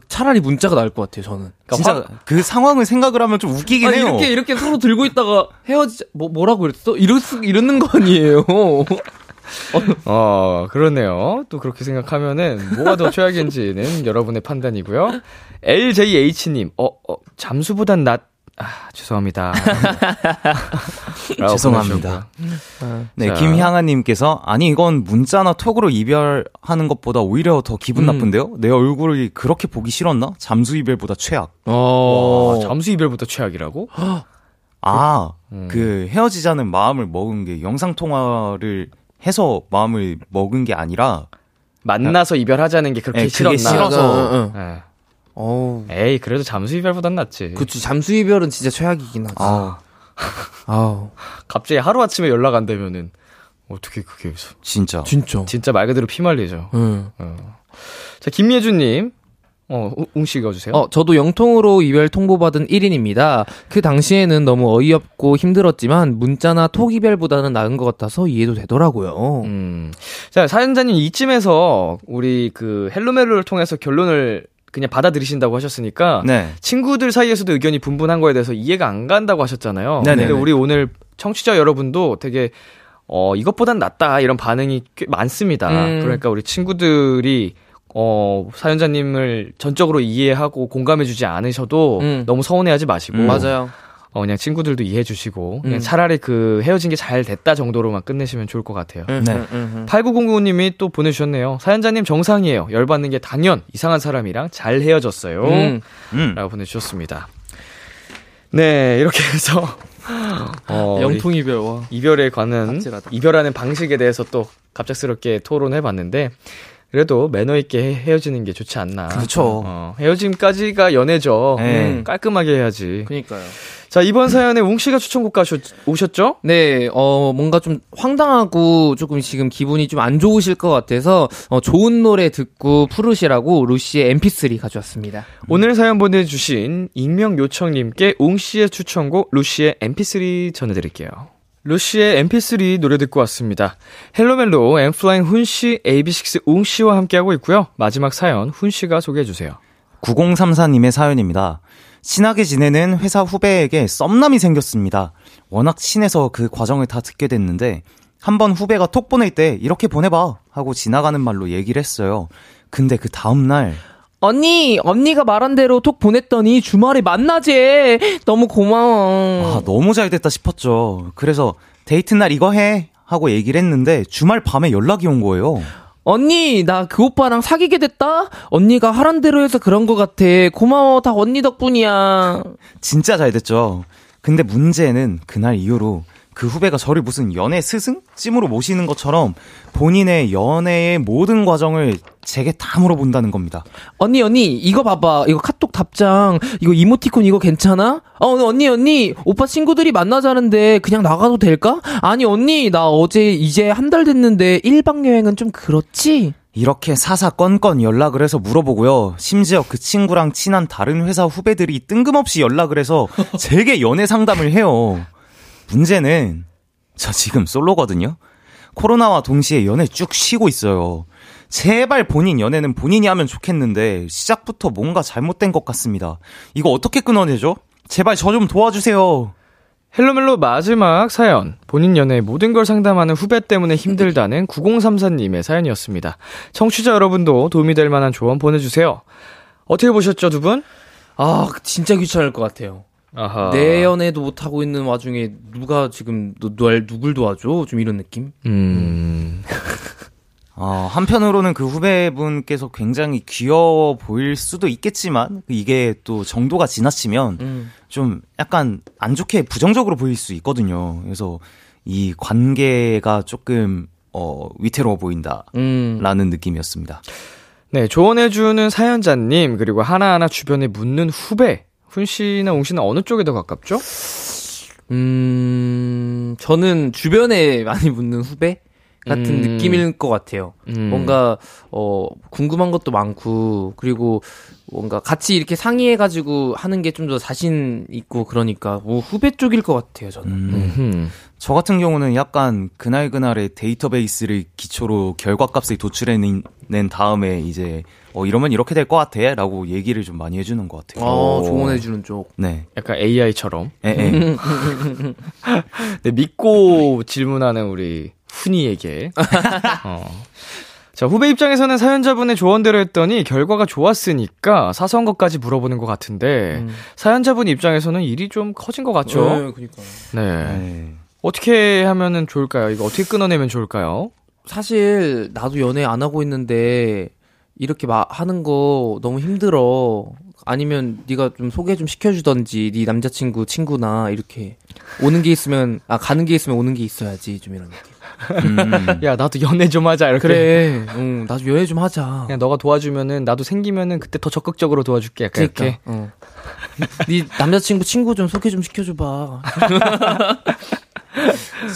S4: 차라리 문자가 나을 것 같아요. 저는.
S5: 진짜 그 상황을 생각을 하면 좀 웃기긴
S4: 아니,
S5: 해요.
S4: 이렇게 이렇게 서로 들고 있다가 헤어지 뭐 뭐라고 그랬어? 이럴 수 이러는 거 아니에요.
S2: 어, 그러네요. 또 그렇게 생각하면은 뭐가 더 최악인지는 여러분의 판단이고요. LJH님, 어, 어, 잠수보단 낫, 아, 죄송합니다.
S5: 죄송합니다.
S2: 보내주셨고요.
S5: 네,
S2: 자.
S5: 김향아님께서 아니 이건 문자나 톡으로 이별하는 것보다 오히려 더 기분
S4: 음.
S5: 나쁜데요? 내 얼굴이 그렇게 보기 싫었나? 잠수 이별보다 최악.
S4: 어.
S2: 와, 잠수 이별보다 최악이라고?
S5: 아,
S2: 음.
S5: 그 헤어지자는 마음을 먹은 게 영상 통화를 해서 마음을 먹은 게 아니라
S2: 만나서 이별하자는 게 그렇게
S5: 네,
S2: 싫었나?
S5: 싫어서.
S4: 응, 응, 응.
S2: 예.
S4: 어우.
S2: 에이, 그래도 잠수 이별보단 낫지.
S4: 그치 잠수 이별은 진짜 최악이긴 하지.
S5: 아,
S4: 아우.
S2: 갑자기 하루 아침에 연락 안 되면은, 어떻게 그게,
S5: 진짜.
S4: 진짜.
S2: 진짜 말 그대로 피말리죠.
S4: 응.
S2: 자, 김예준님, 어, 우- 웅씨 읽어주세요.
S4: 어, 저도 영통으로 이별 통보받은 1인입니다. 그 당시에는 너무 어이없고 힘들었지만 문자나 톡 이별보다는 나은 것 같아서 이해도 되더라고요.
S2: 음. 자, 사연자님 이쯤에서 우리 그 헬로멜로를 통해서 결론을 그냥 받아들이신다고 하셨으니까
S5: 네.
S2: 친구들 사이에서도 의견이 분분한 거에 대해서 이해가 안 간다고 하셨잖아요.
S5: 네네네.
S2: 근데 우리 오늘 청취자 여러분도 되게 어 이것보단 낫다 이런 반응이 꽤 많습니다.
S4: 음.
S2: 그러니까 우리 친구들이 어 사연자님을 전적으로 이해하고 공감해주지 않으셔도
S4: 음.
S2: 너무 서운해하지 마시고
S5: 음.
S4: 맞아요.
S2: 어 그냥 친구들도 이해해주시고 그냥
S4: 음.
S2: 차라리 그 헤어진 게 잘 됐다 정도로만 끝내시면 좋을 것 같아요.
S4: 응,
S5: 네.
S4: 응, 응, 응.
S2: 8909님이 또 보내주셨네요. 사연자님 정상이에요. 열받는 게 당연. 이상한 사람이랑 잘 헤어졌어요.
S4: 음.
S5: 음.
S2: 라고 보내주셨습니다. 네, 이렇게 해서, 어,
S4: 영통 이별 와.
S2: 이별에 관한,
S4: 아찔하다.
S2: 이별하는 방식에 대해서 또 갑작스럽게 토론해 봤는데, 그래도 매너 있게 헤- 헤어지는 게 좋지 않나.
S5: 그렇죠.
S2: 어, 헤어짐까지가 연애죠.
S5: 네.
S2: 음, 깔끔하게 해야지.
S4: 그니까요.
S2: 자, 이번 사연에 웅 씨가 추천곡 가셨, 오셨죠?
S4: 네, 어, 뭔가 좀 황당하고 조금 지금 기분이 좀 안 좋으실 것 같아서, 어, 좋은 노래 듣고 푸르시라고 루시의 mp3 가져왔습니다.
S2: 오늘 사연 보내주신 익명 요청님께 웅 씨의 추천곡 루시의 mp3 전해드릴게요. 루시의 mp3 노래 듣고 왔습니다. 헬로멜로 엠플라잉 훈씨, AB6 웅씨와 함께하고 있고요. 마지막 사연 훈씨가 소개해주세요.
S5: 9034님의 사연입니다. 친하게 지내는 회사 후배에게 썸남이 생겼습니다. 워낙 친해서 그 과정을 다 듣게 됐는데 한 번 후배가 톡 보낼 때 이렇게 보내봐 하고 지나가는 말로 얘기를 했어요. 근데 그 다음날
S4: 언니, 언니가 말한 대로 톡 보냈더니 주말에 만나재. 너무 고마워.
S5: 아, 너무 잘 됐다 싶었죠. 그래서 데이트 날 이거 해 하고 얘기를 했는데 주말 밤에 연락이 온 거예요.
S4: 언니, 나 그 오빠랑 사귀게 됐다? 언니가 하란 대로 해서 그런 것 같아. 고마워. 다 언니 덕분이야.
S5: 진짜 잘 됐죠. 근데 문제는 그날 이후로 그 후배가 저를 무슨 연애 스승? 찜으로 모시는 것처럼 본인의 연애의 모든 과정을 제게 다 물어본다는 겁니다.
S4: 언니, 언니, 이거 봐봐. 이거 카톡 답장. 이거 이모티콘 이거 괜찮아? 어, 언니, 언니. 오빠 친구들이 만나자는데 그냥 나가도 될까? 아니, 언니. 나 어제 이제 한 달 됐는데 1박 여행은 좀 그렇지?
S5: 이렇게 사사건건 연락을 해서 물어보고요. 심지어 그 친구랑 친한 다른 회사 후배들이 뜬금없이 연락을 해서 제게 연애 상담을 해요. 문제는 저 지금 솔로거든요. 코로나와 동시에 연애 쭉 쉬고 있어요. 제발 본인 연애는 본인이 하면 좋겠는데 시작부터 뭔가 잘못된 것 같습니다. 이거 어떻게 끊어내죠? 제발 저 좀 도와주세요.
S2: 헬로멜로 마지막 사연. 본인 연애의 모든 걸 상담하는 후배 때문에 힘들다는 9034님의 사연이었습니다. 청취자 여러분도 도움이 될 만한 조언 보내주세요. 어떻게 보셨죠, 두 분?
S4: 아, 진짜 귀찮을 것 같아요.
S2: 아하.
S4: 내 연애도 못 하고 있는 와중에 누가 지금 너, 널 누굴 도와줘? 좀 이런 느낌?
S2: 음.
S5: 어, 한편으로는 그 후배분께서 굉장히 귀여워 보일 수도 있겠지만 이게 또 정도가 지나치면
S4: 음.
S5: 좀 약간 안 좋게 부정적으로 보일 수 있거든요. 그래서 이 관계가 조금 어, 위태로워 보인다라는
S4: 음.
S5: 느낌이었습니다.
S2: 네, 조언해주는 사연자님, 그리고 하나하나 주변에 묻는 후배. 훈 씨나 웅 씨는 어느 쪽에 더 가깝죠?
S4: 음, 저는 주변에 많이 묻는 후배 같은
S2: 음.
S4: 느낌일 것 같아요.
S2: 음.
S4: 뭔가, 어, 궁금한 것도 많고, 그리고 뭔가 같이 이렇게 상의해 가지고 하는 게 좀 더 자신 있고 그러니까, 뭐 후배 쪽일 것 같아요, 저는.
S5: 음.
S2: 음.
S5: 저 같은 경우는 약간 그날 그날의 데이터베이스를 기초로 결과값을 도출해낸 다음에 이제 어 이러면 이렇게 될 것 같아라고 얘기를 좀 많이 해주는 것 같아요.
S4: 어, 조언해 주는 쪽.
S5: 네.
S2: 약간 AI처럼.
S5: 예, 예.
S2: 네, 믿고 질문하는 우리 훈이에게. 어. 자, 후배 입장에서는 사연자분의 조언대로 했더니 결과가 좋았으니까 사소한 것까지 물어보는 것 같은데,
S4: 음.
S2: 사연자분 입장에서는 일이 좀 커진 것 같죠?
S4: 네, 그니까.
S2: 네.
S5: 네.
S2: 어떻게 하면은 좋을까요? 이거 어떻게 끊어내면 좋을까요?
S4: 사실, 나도 연애 안 하고 있는데, 이렇게 막 하는 거 너무 힘들어. 아니면 네가 좀 소개 좀 시켜주던지, 네 남자친구, 친구나, 이렇게. 오는 게 있으면, 아, 가는 게 있으면 오는 게 있어야지. 좀 이런 느낌.
S5: 음.
S2: 야, 나도 연애 좀 하자, 이렇게.
S4: 그래, 응, 나도 연애 좀 하자.
S2: 그냥 너가 도와주면은, 나도 생기면은 그때 더 적극적으로 도와줄게. 약간
S4: 그러니까,
S2: 이렇게.
S4: 어. 네 남자친구, 친구 좀 소개 좀 시켜줘봐.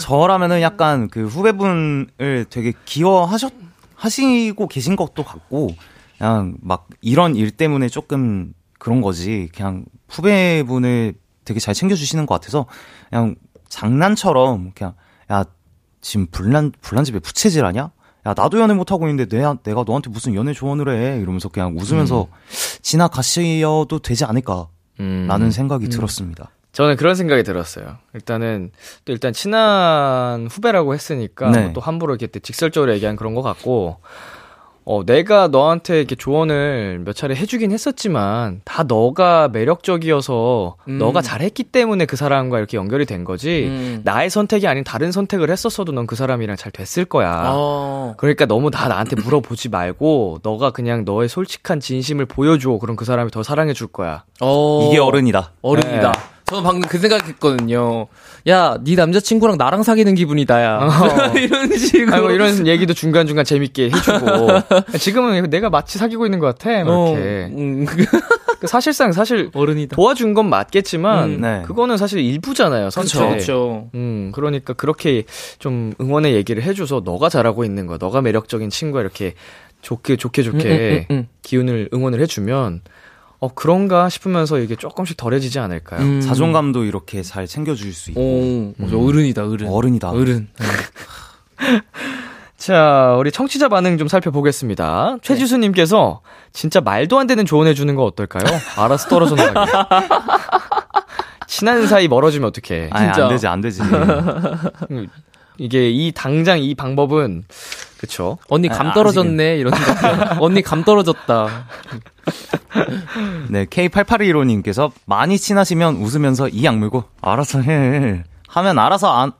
S5: 저라면은 약간 그 후배분을 되게 기여하셨 하시고 계신 것도 같고 그냥 막 이런 일 때문에 조금 그런 거지 그냥 후배분을 되게 잘 챙겨주시는 것 같아서 그냥 장난처럼 그냥 야 지금 불난 불난 집에 부채질하냐? 야 나도 연애 못 하고 있는데 내가 내가 너한테 무슨 연애 조언을 해 이러면서 그냥 웃으면서 지나가셔도 되지 않을까 라는
S2: 음.
S5: 생각이 들었습니다.
S2: 저는 그런 생각이 들었어요. 일단은 또 일단 친한 후배라고 했으니까
S5: 네.
S2: 뭐 또 함부로 이렇게 또 직설적으로 얘기한 그런 것 같고 어 내가 너한테 이렇게 조언을 몇 차례 해주긴 했었지만 다 너가 매력적이어서
S4: 음.
S2: 너가 잘했기 때문에 그 사람과 이렇게 연결이 된 거지
S4: 음.
S2: 나의 선택이 아닌 다른 선택을 했었어도 넌 그 사람이랑 잘 됐을 거야.
S4: 어.
S2: 그러니까 너무 다 나한테 물어보지 말고 너가 그냥 너의 솔직한 진심을 보여줘. 그럼 그 사람이 더 사랑해 줄 거야.
S4: 어.
S5: 이게 어른이다.
S4: 어른이다.
S2: 네.
S4: 저는 방금 그 생각했거든요. 야, 네 남자친구랑 나랑 사귀는 기분이다, 야.
S2: 어.
S4: 이런 식으로.
S2: 아이고 이런 얘기도 중간 중간 재밌게 해주고 지금은 내가 마치 사귀고 있는 것 같아. 막
S4: 어,
S2: 이렇게
S4: 음,
S2: 그 사실상 사실
S4: 어른이다.
S2: 도와준 건 맞겠지만
S4: 음,
S5: 네.
S2: 그거는 사실 일부잖아요. 선택.
S4: 그렇죠.
S2: 음 그러니까 그렇게 좀 응원의 얘기를 해줘서 너가 잘하고 있는 거야. 너가 매력적인 친구야 이렇게 좋게 좋게 좋게
S4: 음, 음, 음,
S2: 기운을 응원을 해주면 어 그런가 싶으면서 이게 조금씩 덜해지지 않을까요?
S4: 음.
S5: 자존감도 이렇게 잘 챙겨줄 수 있고
S4: 오, 맞아, 어른이다, 어른.
S5: 어른이다.
S4: 어른.
S2: 자, 우리 청취자 반응 좀 살펴보겠습니다. 최지수님께서 진짜 말도 안 되는 조언해주는 거 어떨까요? 알아서 떨어져 나가게. 친한 사이 멀어지면 어떡해.
S5: 아니,
S4: 진짜.
S5: 안 되지, 안 되지.
S2: 이게 이 당장 이 방법은 그쵸.
S4: 언니
S5: 아,
S4: 감 떨어졌네, 이런 거. 언니 감 떨어졌다.
S5: 네, K8815님께서 많이 친하시면 웃으면서 이 악물고 알아서 해. 하면 알아서 안,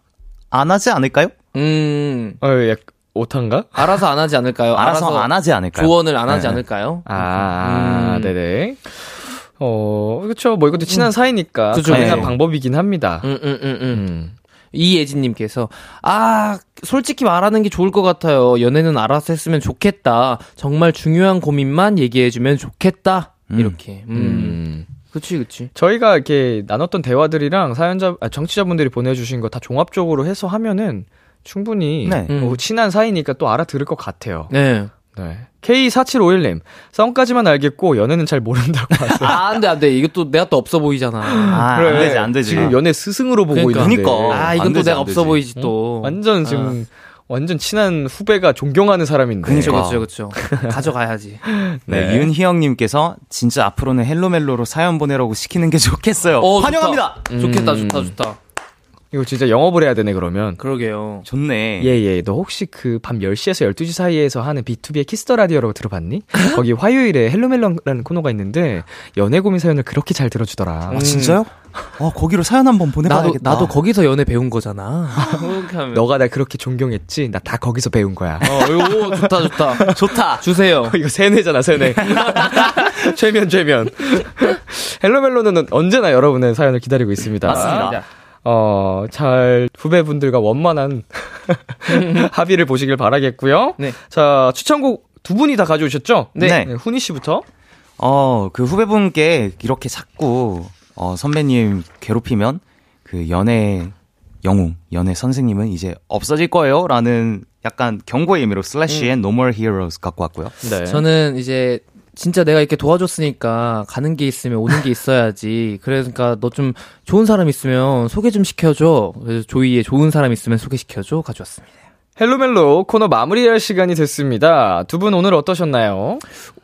S5: 안 하지 않을까요?
S4: 음,
S2: 어, 약, 오탄가?
S4: 알아서 안 하지 않을까요?
S5: 알아서, 안 하지 않을까요?
S4: 조언을 안 하지
S5: 네.
S4: 않을까요?
S2: 아,
S4: 음.
S2: 네네. 어, 그쵸. 뭐 이것도 친한 사이니까
S4: 그죠.
S2: 가능한
S5: 네.
S2: 방법이긴 합니다.
S4: 음, 음, 음, 음.
S2: 음.
S4: 이예진님께서 아 솔직히 말하는 게 좋을 것 같아요. 연애는 알아서 했으면 좋겠다. 정말 중요한 고민만 얘기해주면 좋겠다.
S5: 음.
S4: 이렇게. 음.
S2: 음.
S4: 그치 그치.
S2: 저희가 이렇게 나눴던 대화들이랑 사연자, 아, 정치자분들이 보내주신 거 다 종합적으로 해서 하면은 충분히
S5: 네.
S2: 뭐
S4: 음.
S2: 친한 사이니까 또 알아들을 것 같아요.
S4: 네.
S2: 네. K4751님, 썸까지만 알겠고 연애는 잘 모른다고 하세요.
S4: 아 안 돼 안 돼 이것도 내가 또 없어 보이잖아.
S5: 아, 안 되지, 안 되지.
S2: 지금 연애 스승으로 보고
S5: 그러니까.
S2: 있는데.
S5: 그러니까. 아안
S4: 이건 또
S5: 되지,
S4: 내가
S5: 안
S4: 없어. 보이지 또.
S2: 완전 지금 완전 친한 후배가 존경하는 사람인데.
S4: 그렇죠,
S5: 그러니까.
S4: 그렇죠, 그렇죠. 가져가야지.
S5: 네,
S2: 네.
S5: 윤희영님께서 진짜 앞으로는 헬로멜로로 사연 보내라고 시키는 게 좋겠어요.
S4: 어,
S5: 환영합니다.
S4: 좋다. 좋겠다,
S2: 음.
S4: 좋다, 좋다.
S2: 이거 진짜 영업을 해야 되네, 그러면.
S4: 그러게요.
S5: 좋네.
S2: 예, 예. 너 혹시 그 밤 10시에서 12시 사이에서 하는 B2B의 키스터 라디오라고 들어봤니? 거기 화요일에 헬로멜로라는 코너가 있는데 연애 고민 사연을 그렇게 잘 들어주더라.
S5: 아, 진짜요? 어, 거기로 사연 한번
S4: 나도
S5: 보내봐야겠다.
S4: 나도 거기서 연애 배운 거잖아. 그렇게 하면.
S2: 너가 날 그렇게 존경했지? 나 다 거기서 배운 거야.
S4: 어, 이거 좋다, 좋다.
S5: 좋다.
S4: 주세요.
S2: 이거 세뇌잖아, 세뇌. 최면, 최면. 헬로멜로는 언제나 여러분의 사연을 기다리고 있습니다.
S5: 맞습니다.
S2: 어, 잘 후배분들과 원만한 합의를 보시길 바라겠고요.
S4: 네.
S2: 자, 추천곡 두 분이 다 가져오셨죠?
S5: 네.
S2: 훈이 씨부터.
S5: 어, 그 후배분께 이렇게 자꾸, 어, 선배님 괴롭히면 그 연애 영웅, 연애 선생님은 이제 없어질 거예요. 라는 약간 경고의 의미로 슬래시의 No More Heroes 갖고 왔고요.
S2: 네.
S4: 저는 이제 진짜 내가 이렇게 도와줬으니까 가는 게 있으면 오는 게 있어야지. 그러니까 너 좀 좋은 사람 있으면 소개 좀 시켜줘. 그래서 조이의 좋은 사람 있으면 소개시켜줘. 가져왔습니다.
S2: 헬로멜로 코너 마무리할 시간이 됐습니다. 두 분 오늘 어떠셨나요?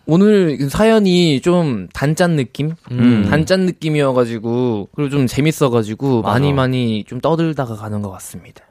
S4: 오늘 사연이 좀 단짠 느낌?
S5: 음.
S4: 단짠 느낌이어가지고, 그리고 좀 재밌어가지고,
S5: 맞아.
S4: 많이 많이 좀 떠들다가 가는 것 같습니다.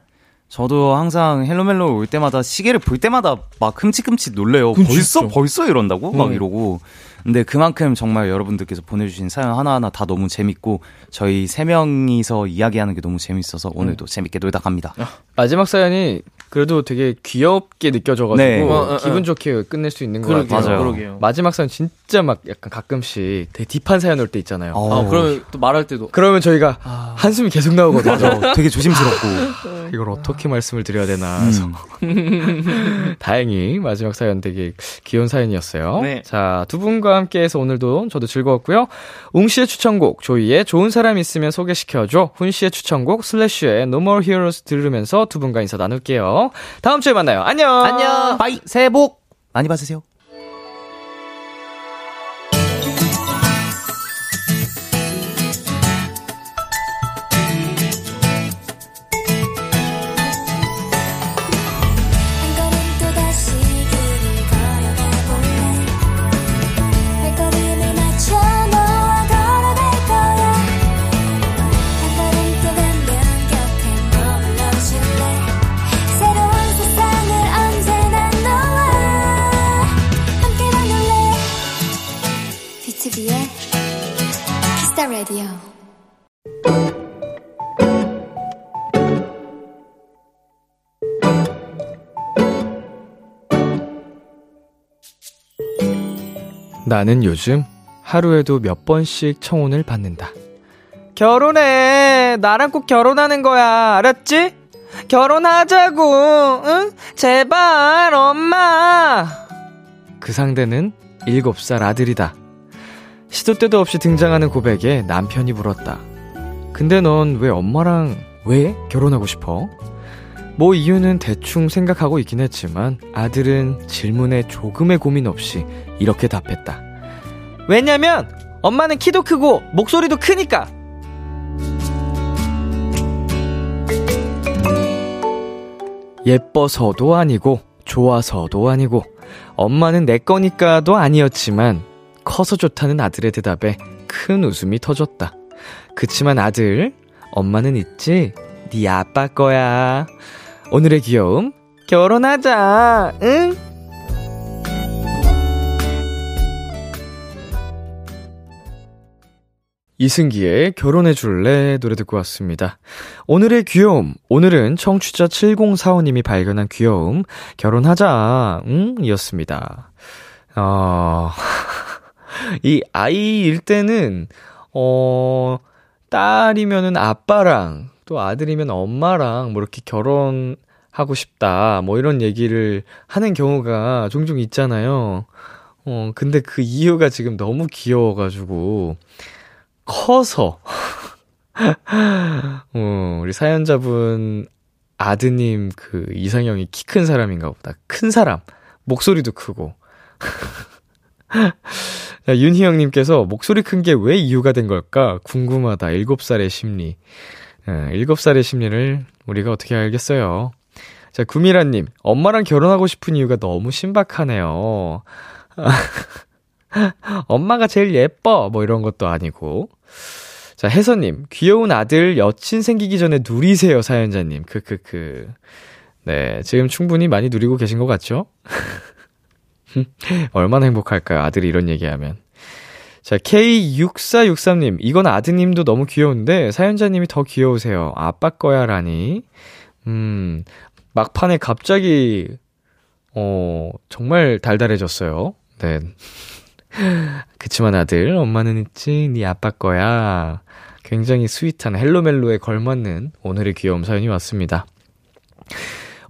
S5: 저도 항상 헬로멜로 올 때마다 시계를 볼 때마다 막 흠칫흠칫 놀래요. 벌써
S4: 진짜.
S5: 벌써 이런다고 막
S4: 응.
S5: 이러고. 근데 그만큼 정말 여러분들께서 보내주신 사연 하나하나 다 너무 재밌고 저희 세 명이서 이야기하는 게 너무 재밌어서 오늘도 재밌게 놀다 갑니다.
S2: 마지막 사연이 그래도 되게 귀엽게 느껴져가지고
S5: 네.
S4: 어, 어, 어.
S2: 기분 좋게 끝낼 수 있는 것
S4: 그러게요.
S2: 같아요.
S5: 맞아요.
S4: 그러게요.
S2: 마지막 사연 진짜 막 약간 가끔씩 되게 딥한 사연 올 때 있잖아요.
S5: 어,
S4: 아, 그러면 또 말할 때도.
S2: 그러면 저희가 한숨이 계속 나오거든요.
S5: 맞아. 되게 조심스럽고.
S2: 이걸 어떻게 말씀을 드려야 되나
S5: 음.
S2: 다행히 마지막 사연 되게 귀여운 사연이었어요.
S4: 네.
S2: 자, 두 분과 함께해서 오늘도 저도 즐거웠고요. 웅 씨의 추천곡 조이의 좋은 사람 있으면 소개시켜줘. 훈 씨의 추천곡 Slash의 No More Heroes 들으면서 두 분과 인사 나눌게요. 다음 주에 만나요. 안녕.
S4: 안녕!
S5: Bye 새해 복 많이 받으세요.
S2: 나는 요즘 하루에도 몇 번씩 청혼을 받는다. 결혼해. 나랑 꼭 결혼하는 거야. 알았지? 결혼하자고. 응? 제발, 엄마. 그 상대는 7살 아들이다. 시도 때도 없이 등장하는 고백에 남편이 물었다. 근데 넌 왜 엄마랑 왜 결혼하고 싶어? 뭐 이유는 대충 생각하고 있긴 했지만 아들은 질문에 조금의 고민 없이 이렇게 답했다. 왜냐면 엄마는 키도 크고 목소리도 크니까. 예뻐서도 아니고 좋아서도 아니고 엄마는 내 거니까도 아니었지만 커서 좋다는 아들의 대답에 큰 웃음이 터졌다. 그치만 아들, 엄마는 있지? 네 아빠 거야. 오늘의 귀여움 결혼하자. 응? 이승기의 결혼해 줄래 노래 듣고 왔습니다. 오늘의 귀여움. 오늘은 청취자 7045님이 발견한 귀여움. 결혼하자. 응? 이었습니다. 어, 이 아이일 때는, 어, 딸이면은 아빠랑, 또 아들이면 엄마랑, 뭐 이렇게 결혼하고 싶다. 뭐 이런 얘기를 하는 경우가 종종 있잖아요. 어, 근데 그 이유가 지금 너무 귀여워가지고, 커서, 어, 우리 사연자분 아드님 그 이상형이 키 큰 사람인가 보다. 큰 사람. 목소리도 크고. 자, 윤희영님께서 목소리 큰 게 왜 이유가 된 걸까? 궁금하다. 7살의 심리. 예, 7살의 심리를 우리가 어떻게 알겠어요? 자, 구미라님, 엄마랑 결혼하고 싶은 이유가 너무 신박하네요. 엄마가 제일 예뻐! 뭐 이런 것도 아니고. 자, 혜선님, 귀여운 아들 여친 생기기 전에 누리세요, 사연자님. 크크크. 네, 지금 충분히 많이 누리고 계신 것 같죠? 얼마나 행복할까요, 아들이 이런 얘기하면. 자, K6463님, 이건 아드님도 너무 귀여운데, 사연자님이 더 귀여우세요. 아빠 거야, 라니. 음, 막판에 갑자기, 어, 정말 달달해졌어요. 네. 그치만 아들, 엄마는 있지, 네 아빠 거야. 굉장히 sweet한 헬로멜로에 걸맞는 오늘의 귀여움 사연이 왔습니다.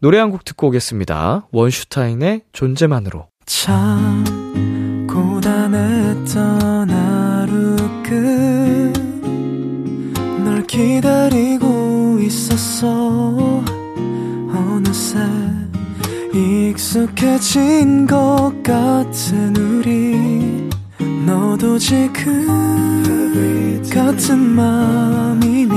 S2: 노래 한 곡 듣고 오겠습니다. 원슈타인의 존재만으로.
S8: 참 고단했던 하루 끝널 기다리고 있었어 어느새 익숙해진 것 같은 우리 너도 지금 같은 맘이면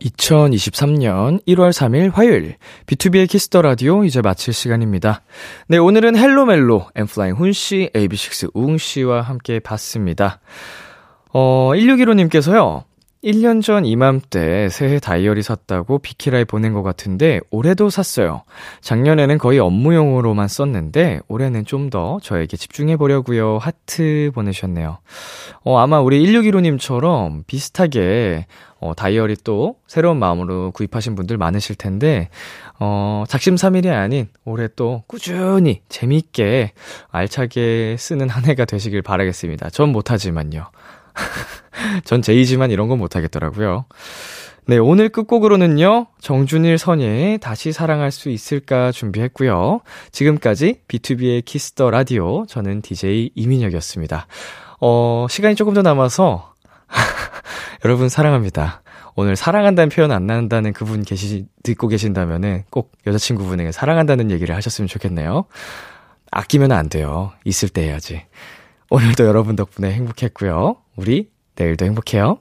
S2: 2023년 1월 3일 화요일 BTOB의 키스 더 라디오 이제 마칠 시간입니다. 네, 오늘은 헬로 멜로 엔플라잉 훈 씨, AB6IX 우웅 씨와 함께 봤습니다. 어, 1615님께서요. 1년 전 이맘때 새해 다이어리 샀다고 비키라에 보낸 것 같은데 올해도 샀어요. 작년에는 거의 업무용으로만 썼는데 올해는 좀 더 저에게 집중해 보려고요. 하트 보내셨네요. 어, 아마 우리 1615님처럼 비슷하게 어, 다이어리 또 새로운 마음으로 구입하신 분들 많으실 텐데, 어, 작심삼일이 아닌 올해 또 꾸준히 재미있게 알차게 쓰는 한 해가 되시길 바라겠습니다. 전 못하지만요. 전 제이지만 이런 건 못하겠더라고요. 네, 오늘 끝곡으로는요, 정준일 선예의 다시 사랑할 수 있을까 준비했고요. 지금까지 BTOB의 키스 더 라디오, 저는 DJ 이민혁이었습니다. 어, 시간이 조금 더 남아서, 여러분 사랑합니다. 오늘 사랑한다는 표현 안 나온다는 그분 계시, 듣고 계신다면은 꼭 여자친구분에게 사랑한다는 얘기를 하셨으면 좋겠네요. 아끼면 안 돼요. 있을 때 해야지. 오늘도 여러분 덕분에 행복했고요. 우리 내일도 행복해요.